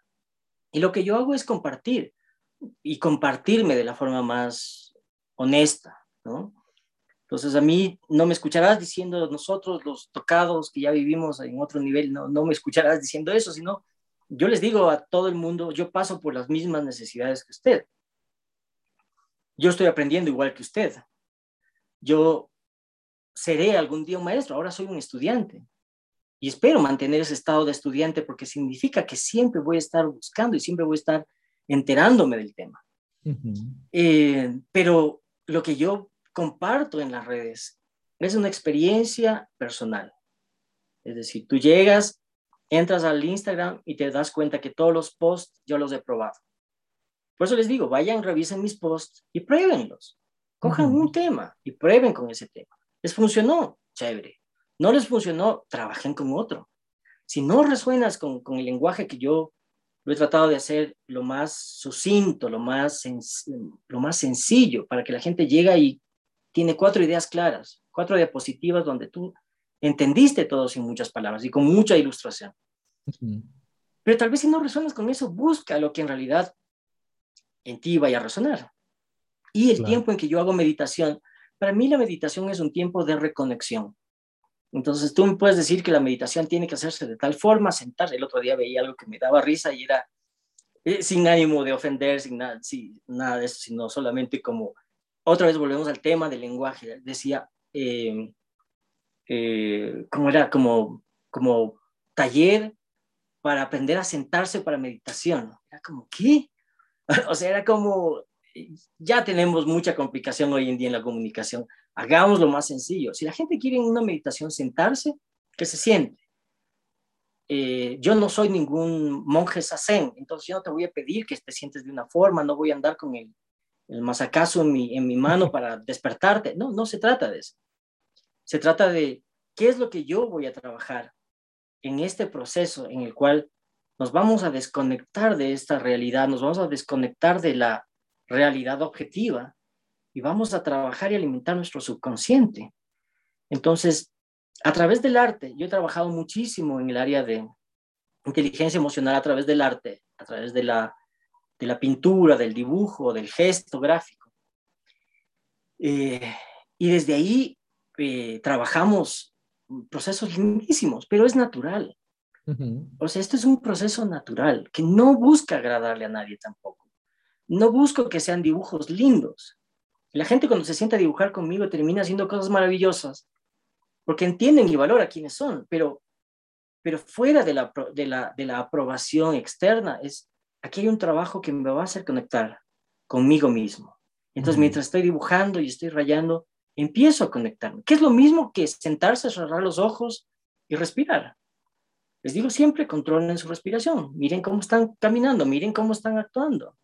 Speaker 1: Y lo que yo hago es compartir, y compartirme de la forma más honesta, ¿no? Entonces a mí no me escucharás diciendo nosotros los tocados que ya vivimos en otro nivel, no, no me escucharás diciendo eso, sino yo les digo a todo el mundo, yo paso por las mismas necesidades que usted. Yo estoy aprendiendo igual que usted. Yo seré algún día un maestro, ahora soy un estudiante. Y espero mantener ese estado de estudiante porque significa que siempre voy a estar buscando y siempre voy a estar enterándome del tema. Eh, pero lo que yo comparto en las redes es una experiencia personal. Es decir, tú llegas, entras al Instagram y te das cuenta que todos los posts yo los he probado. Por eso les digo, vayan, revisen mis posts y pruébenlos. Cojan un tema y prueben con ese tema. ¿Les funcionó? Chévere. ¿No les funcionó? Trabajen con otro. Si no resuenas con, con el lenguaje que yo lo he tratado de hacer lo más sucinto, lo más, lo más sencillo, para que la gente llegue y tiene cuatro ideas claras, cuatro diapositivas donde tú entendiste todo sin muchas palabras y con mucha ilustración. Pero tal vez si no resuenas con eso, busca lo que en realidad en ti vaya a resonar. Y el tiempo en que yo hago meditación, para mí la meditación es un tiempo de reconexión. Entonces tú me puedes decir que la meditación tiene que hacerse de tal forma, sentar. El otro día veía algo que me daba risa y era eh, sin ánimo de ofender, sin nada, nada de eso, sino solamente como, otra vez volvemos al tema del lenguaje. Decía, eh, eh, como era? Como, como taller para aprender a sentarse para meditación. Era como, ¿qué? <laughs> o sea, era como, ya tenemos mucha complicación hoy en día en la comunicación. Hagamos lo más sencillo. Si la gente quiere en una meditación sentarse, que se siente. Eh, yo no soy ningún monje sazen, entonces yo no te voy a pedir que te sientes de una forma, no voy a andar con el, el masacazo en mi, en mi mano para despertarte. No, no se trata de eso. Se trata de qué es lo que yo voy a trabajar en este proceso en el cual nos vamos a desconectar de esta realidad, nos vamos a desconectar de la realidad objetiva y vamos a trabajar y alimentar nuestro subconsciente. Entonces, a través del arte, yo he trabajado muchísimo en el área de inteligencia emocional a través del arte, a través de la, de la pintura, del dibujo, del gesto gráfico. Eh, y desde ahí eh, trabajamos procesos lindísimos, pero es natural. O sea, esto es un proceso natural que no busca agradarle a nadie tampoco. No busco que sean dibujos lindos. La gente cuando se sienta a dibujar conmigo termina haciendo cosas maravillosas, porque entienden y valoran quiénes son, pero, pero fuera de la, de, la, de la aprobación externa, es, aquí hay un trabajo que me va a hacer conectar conmigo mismo. Entonces, mientras estoy dibujando y estoy rayando, empiezo a conectarme, que es lo mismo que sentarse, cerrar los ojos y respirar. Les digo siempre, controlen su respiración, miren cómo están caminando, miren cómo están actuando.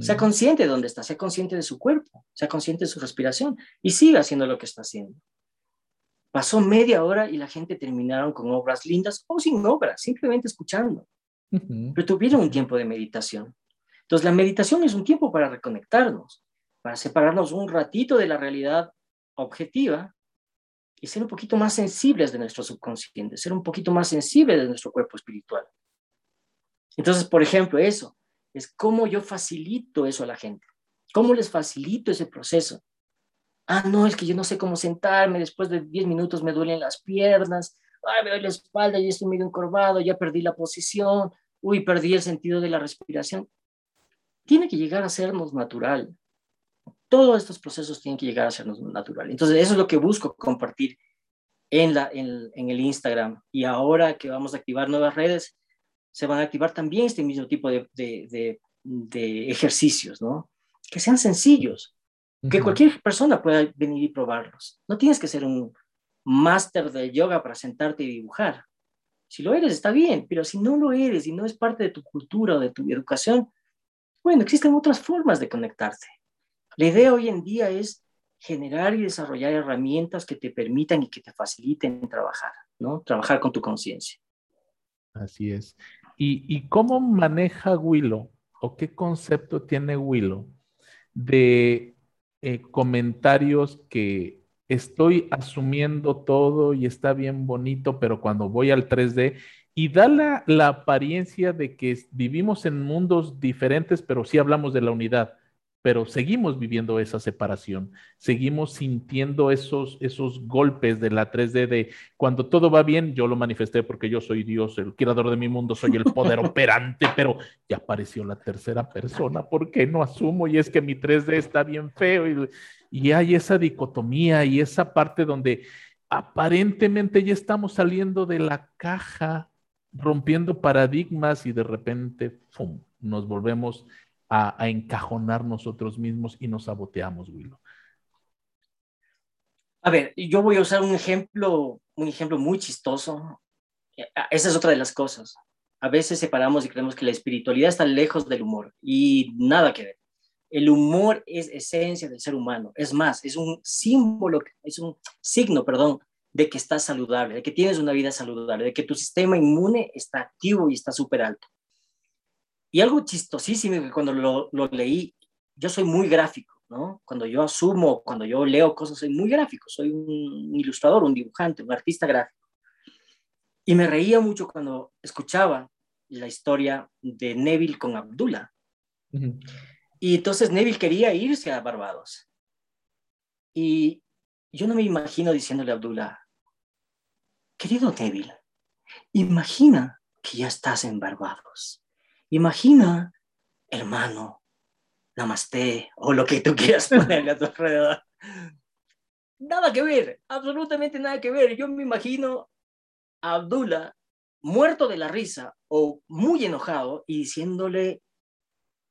Speaker 1: Sea consciente de dónde está, sea consciente de su cuerpo, sea consciente de su respiración y siga haciendo lo que está haciendo. Pasó media hora y la gente terminaron con obras lindas o sin obras, simplemente escuchando. Pero tuvieron un tiempo de meditación. Entonces, la meditación es un tiempo para reconectarnos, para separarnos un ratito de la realidad objetiva y ser un poquito más sensibles de nuestro subconsciente, ser un poquito más sensibles de nuestro cuerpo espiritual. Entonces, por ejemplo, eso, es cómo yo facilito eso a la gente, cómo les facilito ese proceso. Ah, no, es que yo no sé cómo sentarme, después de 10 minutos me duelen las piernas, ay, me duele la espalda, ya estoy medio encorvado, ya perdí la posición, uy, perdí el sentido de la respiración. Tiene que llegar a sernos natural. todos estos procesos tienen que llegar a ser natural. Entonces, eso es lo que busco compartir en, la, en, el Instagram. Y ahora que vamos a activar nuevas redes, se van a activar también este mismo tipo de, de, de, ejercicios, ¿no? Que sean sencillos, que cualquier persona pueda venir y probarlos. No tienes que ser un máster de yoga para sentarte y dibujar. Si lo eres, está bien, pero si no lo eres y no es parte de tu cultura o de tu educación, bueno, existen otras formas de conectarte. La idea hoy en día es generar y desarrollar herramientas que te permitan y que te faciliten trabajar, ¿no? Trabajar con tu conciencia.
Speaker 2: Así es. ¿Y, cómo maneja Willow o qué concepto tiene Willow de eh, comentarios que estoy asumiendo todo y está bien bonito, pero cuando voy al 3D y da la, la apariencia de que vivimos en mundos diferentes, pero sí hablamos de la unidad pero seguimos viviendo esa separación, seguimos sintiendo esos, esos golpes de la 3D de cuando todo va bien, yo lo manifesté porque yo soy Dios, el creador de mi mundo, soy el poder operante, <laughs> pero ya apareció la tercera persona, ¿por qué no asumo? Y es que mi 3D está bien feo y, y hay esa dicotomía y esa parte donde aparentemente ya estamos saliendo de la caja, rompiendo paradigmas y de repente, ¡pum!, nos volvemos a, encajonar nosotros mismos y nos saboteamos, Willow.
Speaker 1: A ver, yo voy a usar un ejemplo, un ejemplo muy chistoso. Esa es otra de las cosas. A veces separamos y creemos que la espiritualidad está lejos del humor y nada que ver. El humor es esencia del ser humano. Es más, es un símbolo, es un signo, perdón, de que estás saludable, de que tienes una vida saludable, de que tu sistema inmune está activo y está súper alto. Y algo chistosísimo que cuando lo, lo, leí, yo soy muy gráfico, ¿no? Cuando yo asumo, cuando yo leo cosas, soy muy gráfico, soy un ilustrador, un dibujante, un artista gráfico. Y me reía mucho cuando escuchaba la historia de Neville con Abdullah. Y entonces Neville quería irse a Barbados. Y yo no me imagino diciéndole a Abdullah, querido Neville, imagina que ya estás en Barbados. Imagina, hermano, namaste o lo que tú quieras <laughs> ponerle a tu alrededor. Nada que ver, absolutamente nada que ver. Yo me imagino a Abdullah muerto de la risa o muy enojado y diciéndole,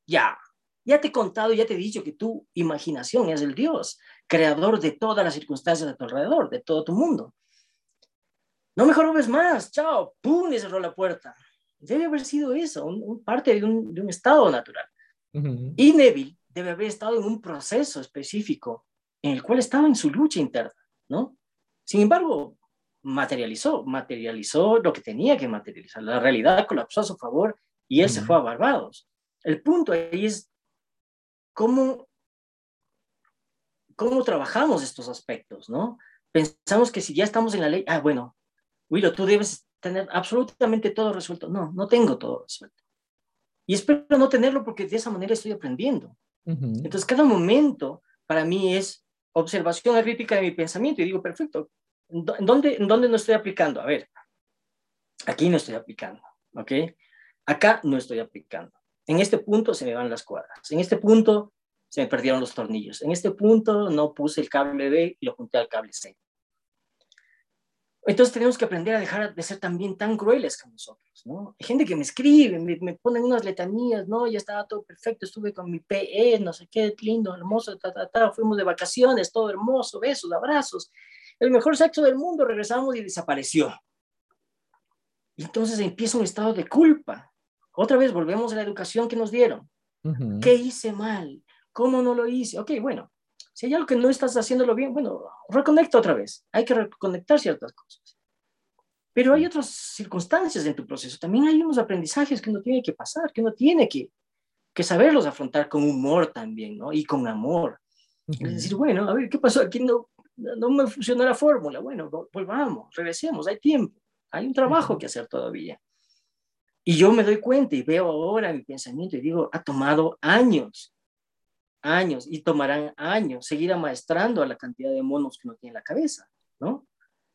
Speaker 1: ya, ya te he contado, ya te he dicho que tu imaginación es el Dios, creador de todas las circunstancias de tu alrededor, de todo tu mundo. No mejor ves más, chao, pum, y cerró la puerta. Debe haber sido eso, un, parte de un, de un, estado natural. Y Neville debe haber estado en un proceso específico en el cual estaba en su lucha interna, ¿no? Sin embargo, materializó, materializó lo que tenía que materializar. La realidad colapsó a su favor y él se fue a Barbados. El punto ahí es cómo, cómo trabajamos estos aspectos, ¿no? Pensamos que si ya estamos en la ley, ah, bueno, Willow, tú debes tener absolutamente todo resuelto. No, no tengo todo resuelto. Y espero no tenerlo porque de esa manera estoy aprendiendo. Entonces, cada momento para mí es observación crítica de mi pensamiento y digo, perfecto, ¿en dónde, ¿en dónde no estoy aplicando? A ver, aquí no estoy aplicando, ¿ok? Acá no estoy aplicando. En este punto se me van las cuadras. En este punto se me perdieron los tornillos. En este punto no puse el cable B y lo junté al cable C. Entonces tenemos que aprender a dejar de ser también tan crueles con nosotros, ¿no? Hay gente que me escribe, me, me ponen unas letanías, ¿no? Ya estaba todo perfecto, estuve con mi PE, no sé qué, lindo, hermoso, ta, ta, ta, fuimos de vacaciones, todo hermoso, besos, abrazos, el mejor sexo del mundo, regresamos y desapareció. Y entonces empieza un estado de culpa. Otra vez volvemos a la educación que nos dieron. ¿Qué hice mal? ¿Cómo no lo hice? Ok, bueno, si hay algo que no estás haciéndolo bien, bueno, reconecta otra vez. Hay que reconectar ciertas cosas. Pero hay otras circunstancias en tu proceso. También hay unos aprendizajes que uno tiene que pasar, que uno tiene que, que saberlos afrontar con humor también, ¿no? Y con amor. Es decir, bueno, a ver, ¿qué pasó? Aquí no, no me funcionó la fórmula. Bueno, volvamos, regresemos, hay tiempo. Hay un trabajo que hacer todavía. Y yo me doy cuenta y veo ahora mi pensamiento y digo, ha tomado años años y tomarán años seguir amaestrando a la cantidad de monos que uno tiene en la cabeza, ¿no?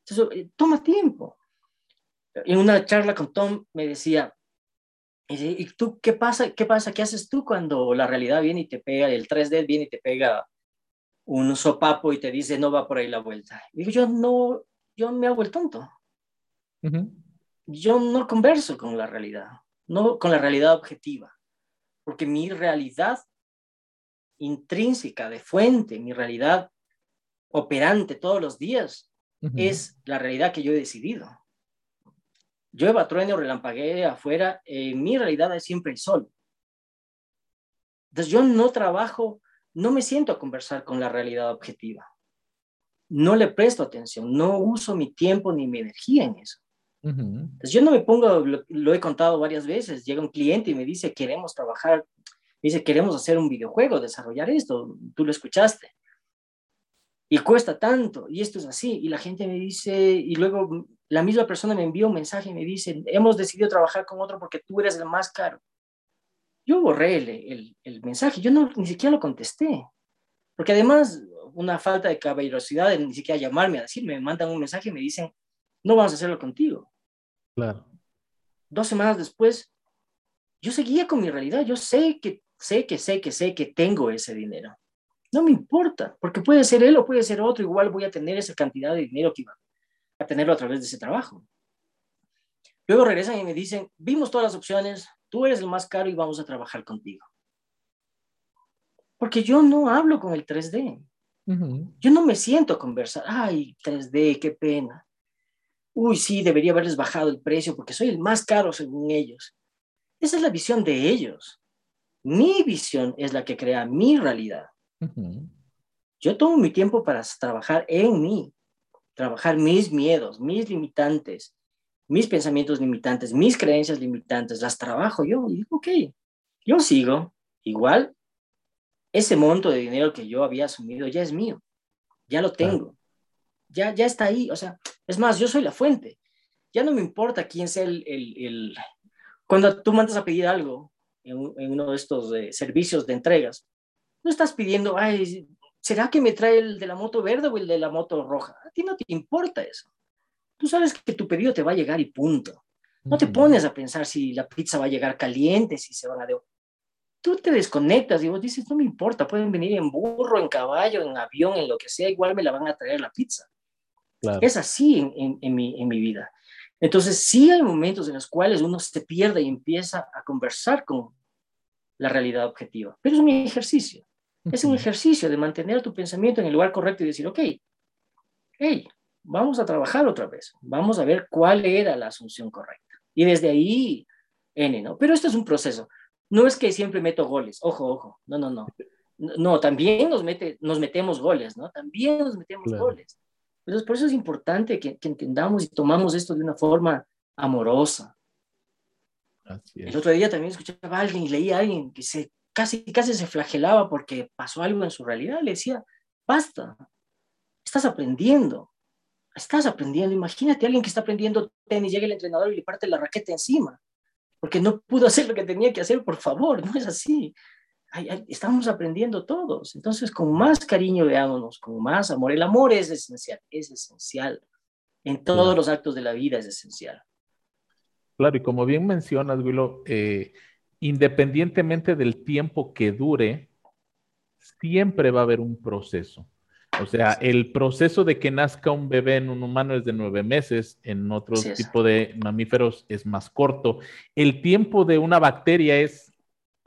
Speaker 1: Entonces, eh, toma tiempo. En una charla con Tom me decía, ¿y tú qué pasa? ¿Qué pasa? ¿Qué haces tú cuando la realidad viene y te pega, el 3D viene y te pega un sopapo y te dice, no va por ahí la vuelta. digo, yo no, yo me hago el tonto. Yo no converso con la realidad, no con la realidad objetiva, porque mi realidad intrínseca, de fuente, mi realidad operante todos los días, es la realidad que yo he decidido. Llueva, trueno, relampaguee afuera, eh, mi realidad es siempre el sol. Entonces yo no trabajo, no me siento a conversar con la realidad objetiva. No le presto atención, no uso mi tiempo ni mi energía en eso. Entonces yo no me pongo, lo, he contado varias veces, llega un cliente y me dice, queremos trabajar, dice, queremos hacer un videojuego, desarrollar esto, tú lo escuchaste. Y cuesta tanto, y esto es así, y la gente me dice, y luego la misma persona me envía un mensaje y me dice, hemos decidido trabajar con otro porque tú eres el más caro. Yo borré el, el, mensaje, yo no, ni siquiera lo contesté, porque además una falta de caballerosidad ni siquiera llamarme a decirme, me mandan un mensaje y me dicen, no vamos a hacerlo contigo.
Speaker 2: Claro.
Speaker 1: Dos semanas después, yo seguía con mi realidad, yo sé que, sé que, sé que, sé que tengo ese dinero. No me importa, porque puede ser él o puede ser otro, igual voy a tener esa cantidad de dinero que iba a tenerlo a través de ese trabajo. Luego regresan y me dicen, vimos todas las opciones, tú eres el más caro y vamos a trabajar contigo. Porque yo no hablo con el 3D. Yo no me siento a conversar, ay, 3D, qué pena. Uy, sí, debería haberles bajado el precio porque soy el más caro según ellos. Esa es la visión de ellos. Mi visión es la que crea mi realidad. Yo tomo mi tiempo para trabajar en mí, trabajar mis miedos, mis limitantes, mis pensamientos limitantes, mis creencias limitantes, las trabajo yo y digo, ok, yo sigo. Igual, ese monto de dinero que yo había asumido ya es mío, ya lo tengo, ya, ya está ahí. O sea, es más, yo soy la fuente. Ya no me importa quién sea el... el, Cuando tú mandas a pedir algo en, uno de estos eh, servicios de entregas, no estás pidiendo, ay, ¿será que me trae el de la moto verde o el de la moto roja? A ti no te importa eso. Tú sabes que tu pedido te va a llegar y punto. No te pones a pensar si la pizza va a llegar caliente, si se van a... De... Tú te desconectas y vos dices, no me importa, pueden venir en burro, en caballo, en avión, en lo que sea, igual me la van a traer la pizza. Es así en, en, mi, en mi vida. Entonces, sí hay momentos en los cuales uno se pierde y empieza a conversar con la realidad objetiva, pero es un ejercicio. Es un ejercicio de mantener tu pensamiento en el lugar correcto y decir, ok, hey, vamos a trabajar otra vez, vamos a ver cuál era la asunción correcta. Y desde ahí, N, ¿no? Pero esto es un proceso. No es que siempre meto goles, ojo, ojo, no, no, no. No, también nos, mete, nos metemos goles, ¿no? También nos metemos goles. Entonces, por eso es importante que, que, entendamos y tomamos esto de una forma amorosa. El otro día también escuchaba a alguien y leía a alguien que se casi, casi se flagelaba porque pasó algo en su realidad. Le decía, basta, estás aprendiendo, estás aprendiendo. Imagínate a alguien que está aprendiendo tenis, llega el entrenador y le parte la raqueta encima, porque no pudo hacer lo que tenía que hacer, por favor, no es así. Estamos aprendiendo todos. Entonces, con más cariño veámonos, con más amor. El amor es esencial, es esencial. En todos los actos de la vida es esencial.
Speaker 2: Claro, y como bien mencionas, Willow, eh, independientemente del tiempo que dure, siempre va a haber un proceso. O sea, el proceso de que nazca un bebé en un humano es de nueve meses, en otro tipo de mamíferos es más corto. El tiempo de una bacteria es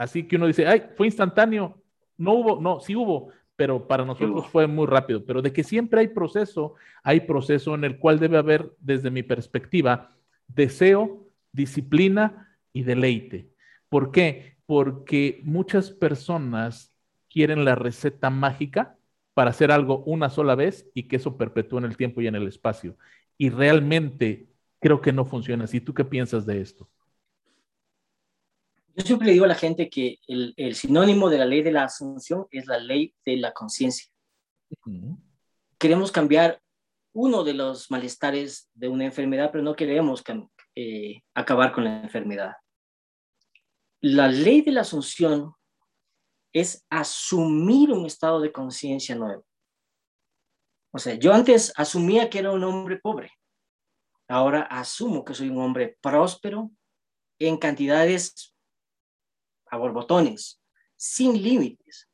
Speaker 2: así que uno dice, ay, fue instantáneo. No hubo, no, sí hubo, pero para nosotros fue muy rápido. Pero de que siempre hay proceso, hay proceso en el cual debe haber, desde mi perspectiva, deseo, disciplina y deleite. ¿Por qué? Porque muchas personas quieren la receta mágica para hacer algo una sola vez y que eso perpetúe en el tiempo y en el espacio. Y realmente creo que no funciona así. ¿Tú qué piensas de esto?
Speaker 1: Yo siempre le digo a la gente que el, sinónimo de la ley de la asunción es la ley de la conciencia. Queremos cambiar uno de los malestares de una enfermedad, pero no queremos eh, acabar con la enfermedad la ley de la asunción es asumir un estado de conciencia nuevo. O sea, yo antes asumía que era un hombre pobre. Ahora asumo que soy un hombre próspero en cantidades a borbotones, sin límites.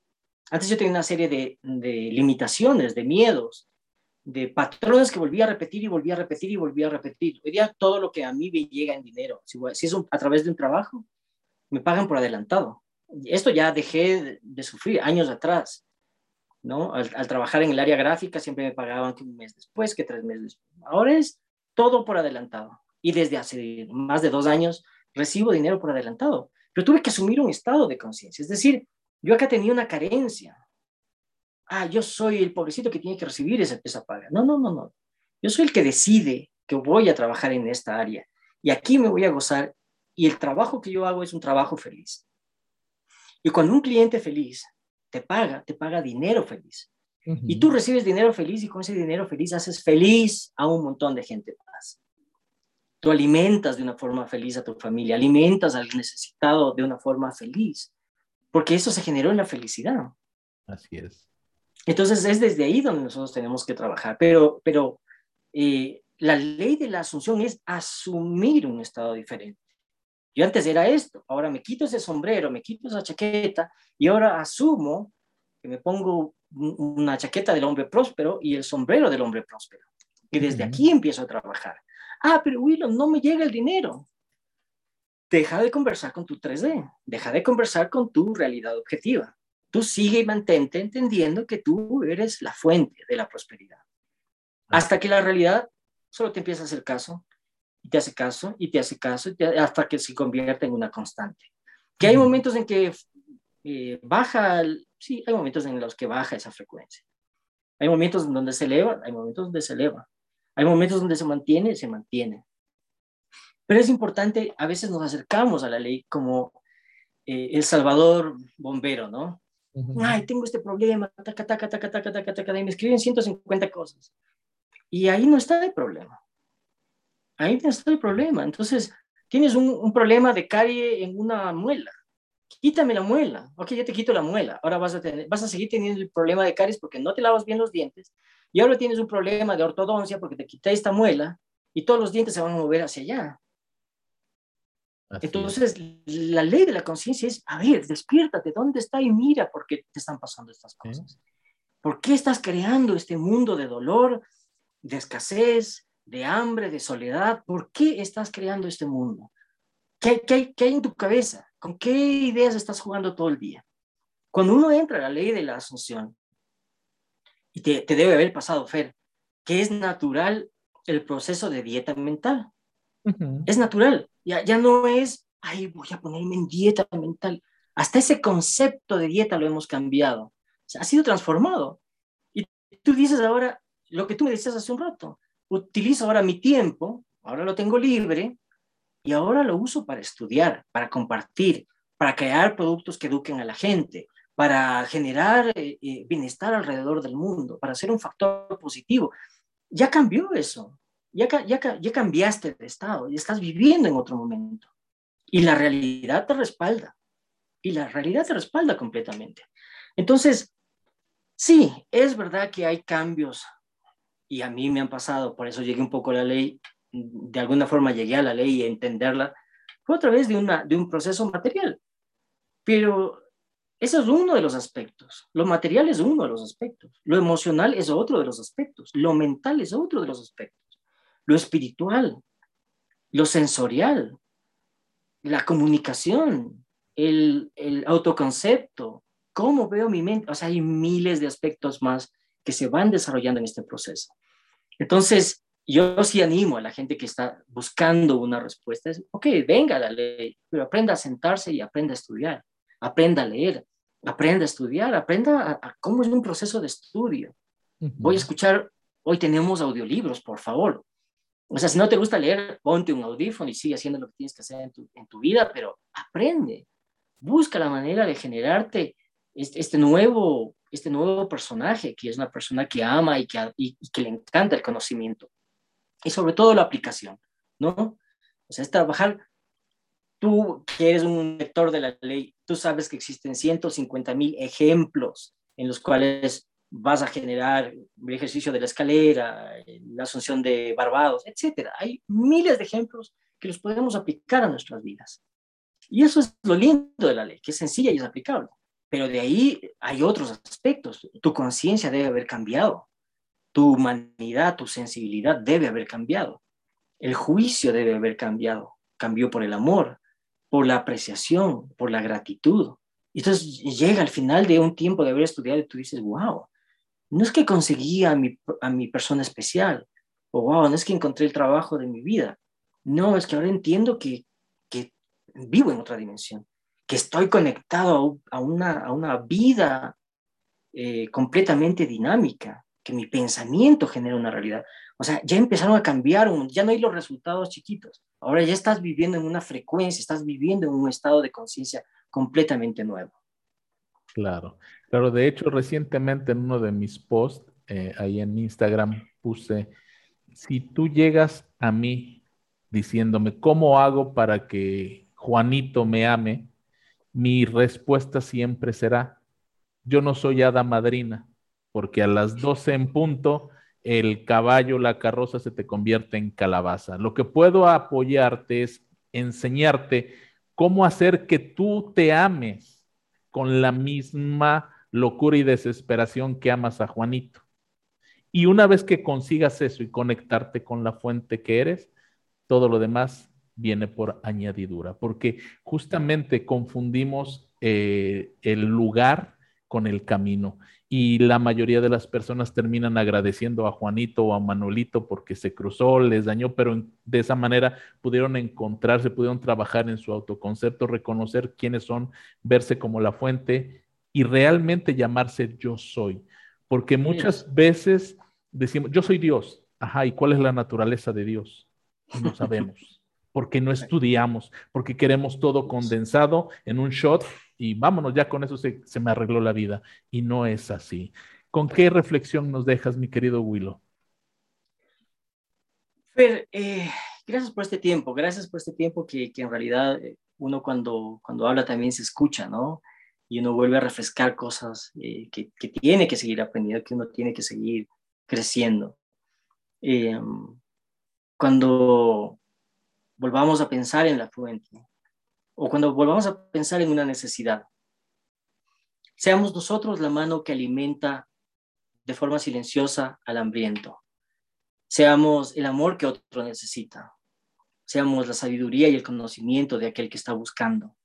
Speaker 1: Antes yo tenía una serie de, limitaciones, de miedos, de patrones que volvía a repetir y volvía a repetir y volvía a repetir. Hoy día todo lo que a mí me llega en dinero, si, es a través de un trabajo, me pagan por adelantado. Esto ya dejé de, sufrir años atrás, ¿no? Al, al, trabajar en el área gráfica siempre me pagaban que un mes después, que tres meses después. Ahora es todo por adelantado. Y desde hace más de dos años recibo dinero por adelantado. Pero tuve que asumir un estado de conciencia. Es decir, yo acá tenía una carencia. Ah, yo soy el pobrecito que tiene que recibir esa, esa paga. No, no, no, no. Yo soy el que decide que voy a trabajar en esta área. Y aquí me voy a gozar. Y el trabajo que yo hago es un trabajo feliz. Y cuando un cliente feliz te paga, te paga dinero feliz. Y tú recibes dinero feliz y con ese dinero feliz haces feliz a un montón de gente más. Tú alimentas de una forma feliz a tu familia, alimentas al necesitado de una forma feliz porque eso se generó en la felicidad.
Speaker 2: Así es.
Speaker 1: Entonces es desde ahí donde nosotros tenemos que trabajar, pero, pero eh, la ley de la asunción es asumir un estado diferente. Yo antes era esto, ahora me quito ese sombrero, me quito esa chaqueta y ahora asumo que me pongo una chaqueta del hombre próspero y el sombrero del hombre próspero. Y desde aquí empiezo a trabajar. Ah, pero Willow, no me llega el dinero deja de conversar con tu 3D, deja de conversar con tu realidad objetiva. Tú sigue y mantente entendiendo que tú eres la fuente de la prosperidad. Hasta que la realidad solo te empieza a hacer caso, y te hace caso, y te hace caso, hasta que se convierte en una constante. Que hay momentos en que eh, baja, sí, hay momentos en los que baja esa frecuencia. Hay momentos en donde se eleva, hay momentos donde se eleva. Hay momentos donde se mantiene, se mantiene. Pero es importante, a veces nos acercamos a la ley como eh, el salvador bombero, ¿no? Ay, tengo este problema, taca, taca, taca, taca, taca, taca, y me escriben 150 cosas. Y ahí no está el problema. Ahí no está el problema. Entonces, tienes un, un problema de carie en una muela. Quítame la muela. Ok, ya te quito la muela. Ahora vas a, tener, vas a seguir teniendo el problema de caries porque no te lavas bien los dientes. Y ahora tienes un problema de ortodoncia porque te quité esta muela y todos los dientes se van a mover hacia allá. Entonces, la ley de la conciencia es, a ver, despiértate, ¿dónde está? Y mira por qué te están pasando estas cosas. ¿Por qué estás creando este mundo de dolor, de escasez, de hambre, de soledad? ¿Por qué estás creando este mundo? ¿Qué, qué, qué hay en tu cabeza? ¿Con qué ideas estás jugando todo el día? Cuando uno entra a la ley de la asunción, y te, te debe haber pasado, Fer, que es natural el proceso de dieta mental. Es natural. Ya, ya no es, ay, voy a ponerme en dieta mental. Hasta ese concepto de dieta lo hemos cambiado. ha sido transformado. Y tú dices ahora, lo que tú me decías hace un rato, utilizo ahora mi tiempo, ahora lo tengo libre y ahora lo uso para estudiar, para compartir, para crear productos que eduquen a la gente, para generar eh, eh, bienestar alrededor del mundo, para ser un factor positivo. Ya cambió eso ya, ya, ya cambiaste de estado y estás viviendo en otro momento. Y la realidad te respalda. Y la realidad te respalda completamente. Entonces, sí, es verdad que hay cambios y a mí me han pasado, por eso llegué un poco a la ley, de alguna forma llegué a la ley y a entenderla, fue a través de, una, de un proceso material. Pero ese es uno de los aspectos. Lo material es uno de los aspectos. Lo emocional es otro de los aspectos. Lo mental es otro de los aspectos lo espiritual, lo sensorial, la comunicación, el, autoconcepto, cómo veo mi mente. O sea, hay miles de aspectos más que se van desarrollando en este proceso. Entonces, yo sí animo a la gente que está buscando una respuesta, es, ok, venga la ley, pero aprenda a sentarse y aprenda a estudiar, aprenda a leer, aprenda a estudiar, aprenda a, cómo es un proceso de estudio. Voy a escuchar, hoy tenemos audiolibros, por favor, o sea, si no te gusta leer, ponte un audífono y sigue haciendo lo que tienes que hacer en tu, en tu vida, pero aprende, busca la manera de generarte este, este, nuevo, este nuevo personaje, que es una persona que ama y que, y, que le encanta el conocimiento. Y sobre todo la aplicación, ¿no? O sea, es trabajar tú que eres un lector de la ley, tú sabes que existen 150 mil ejemplos en los cuales vas a generar el ejercicio de la escalera, la asunción de Barbados, etc. Hay miles de ejemplos que los podemos aplicar a nuestras vidas. Y eso es lo lindo de la ley, que es sencilla y es aplicable. Pero de ahí hay otros aspectos. Tu conciencia debe haber cambiado. Tu humanidad, tu sensibilidad debe haber cambiado. El juicio debe haber cambiado. Cambió por el amor, por la apreciación, por la gratitud. Y entonces llega al final de un tiempo de haber estudiado y tú dices, wow, no es que conseguí a mi, a mi persona especial, o wow, no es que encontré el trabajo de mi vida. No, es que ahora entiendo que, que vivo en otra dimensión, que estoy conectado a, una, a una vida eh, completamente dinámica, que mi pensamiento genera una realidad. O sea, ya empezaron a cambiar, ya no hay los resultados chiquitos. Ahora ya estás viviendo en una frecuencia, estás viviendo en un estado de conciencia completamente nuevo.
Speaker 2: Claro, claro. De hecho, recientemente en uno de mis posts, eh, ahí en Instagram, puse, si tú llegas a mí diciéndome, ¿cómo hago para que Juanito me ame? Mi respuesta siempre será, yo no soy hada madrina, porque a las 12 en punto el caballo, la carroza se te convierte en calabaza. Lo que puedo apoyarte es enseñarte cómo hacer que tú te ames con la misma locura y desesperación que amas a Juanito. Y una vez que consigas eso y conectarte con la fuente que eres, todo lo demás viene por añadidura, porque justamente confundimos eh, el lugar con el camino y la mayoría de las personas terminan agradeciendo a Juanito o a Manuelito porque se cruzó, les dañó, pero de esa manera pudieron encontrarse, pudieron trabajar en su autoconcepto, reconocer quiénes son, verse como la fuente y realmente llamarse yo soy. Porque muchas veces decimos, yo soy Dios. Ajá, ¿y cuál es la naturaleza de Dios? No sabemos <laughs> porque no estudiamos, porque queremos todo condensado en un shot y vámonos, ya con eso se, me arregló la vida. Y no es así. ¿Con qué reflexión nos dejas, mi querido Willow?
Speaker 1: Fer, eh, gracias por este tiempo, gracias por este tiempo que, en realidad eh, uno cuando, cuando habla también se escucha, ¿no? Y uno vuelve a refrescar cosas eh, que, que, tiene que seguir aprendiendo, que uno tiene que seguir creciendo. cuando volvamos a pensar en la fuente o cuando volvamos a pensar en una necesidad. Seamos nosotros la mano que alimenta de forma silenciosa al hambriento. Seamos el amor que otro necesita. Seamos la sabiduría y el conocimiento de aquel que está buscando.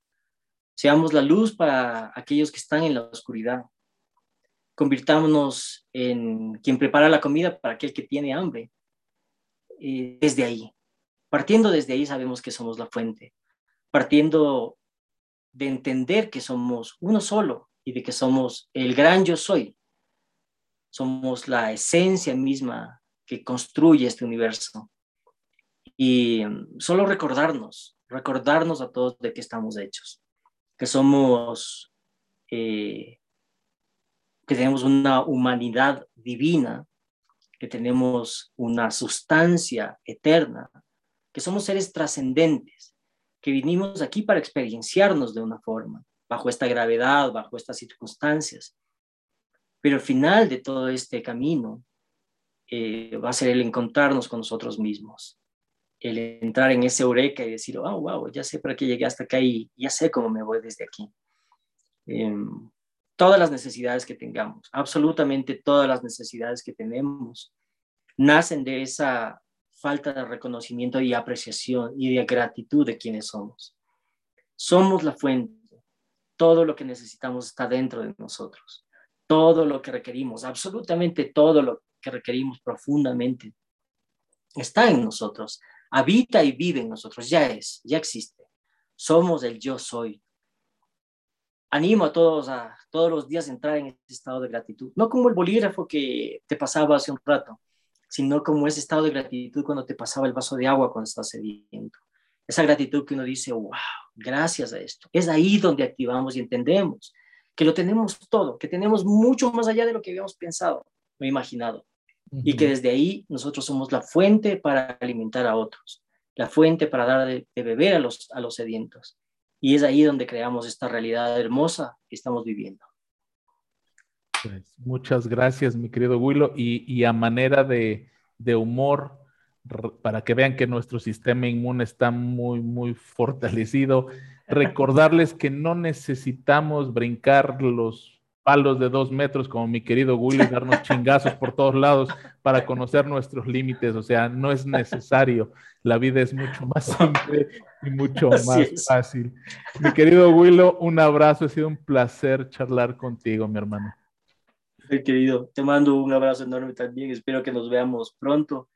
Speaker 1: Seamos la luz para aquellos que están en la oscuridad. Convirtámonos en quien prepara la comida para aquel que tiene hambre. Eh, desde ahí, Partiendo desde ahí sabemos que somos la fuente, partiendo de entender que somos uno solo y de que somos el gran yo soy. Somos la esencia misma que construye este universo. Y mm, solo recordarnos, recordarnos a todos de que estamos hechos, que somos, eh, que tenemos una humanidad divina, que tenemos una sustancia eterna, que somos seres trascendentes, que vinimos aquí para experienciarnos de una forma, bajo esta gravedad, bajo estas circunstancias. Pero al final de todo este camino eh, va a ser el encontrarnos con nosotros mismos, el entrar en ese eureka y decir, oh, wow, ya sé para qué llegué hasta acá y ya sé cómo me voy desde aquí. Em, todas las necesidades que tengamos, absolutamente todas las necesidades que tenemos, nacen de esa falta de reconocimiento y apreciación y de gratitud de quienes somos. Somos la fuente. Todo lo que necesitamos está dentro de nosotros. Todo lo que requerimos, absolutamente todo lo que requerimos profundamente, está en nosotros. Habita y vive en nosotros. Ya es, ya existe. Somos el yo soy. Animo a todos a todos los días entrar en este estado de gratitud. No como el bolígrafo que te pasaba hace un rato, sino como ese estado de gratitud cuando te pasaba el vaso de agua cuando estás sediento. Esa gratitud que uno dice, wow, gracias a esto. Es ahí donde activamos y entendemos que lo tenemos todo, que tenemos mucho más allá de lo que habíamos pensado o imaginado. Y que desde ahí nosotros somos la fuente para alimentar a otros, la fuente para dar de, beber a los, a los sedientos. Y es ahí donde creamos esta realidad hermosa que estamos viviendo.
Speaker 2: Pues, muchas gracias, mi querido Willow. Y, a manera de, humor, para que vean que nuestro sistema inmune está muy, muy fortalecido. <laughs> Recordarles que no necesitamos brincar los palos de dos metros como mi querido Willy, darnos <laughs> chingazos por todos lados para conocer nuestros límites. O sea, no es necesario. La vida es mucho más simple y mucho más fácil. Mi querido Willow, un abrazo. Ha sido un placer charlar contigo, mi hermano.
Speaker 1: Querido, te mando un abrazo enorme también. Espero que nos veamos pronto.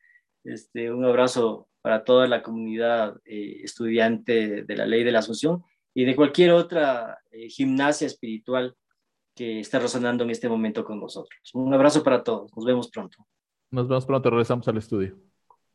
Speaker 1: Este, un abrazo para toda la comunidad eh, estudiante de la ley de la Asunción y de cualquier otra eh, gimnasia espiritual que esté resonando en este momento con nosotros. Un abrazo para todos. Nos vemos pronto.
Speaker 2: Nos vemos pronto. Regresamos al estudio.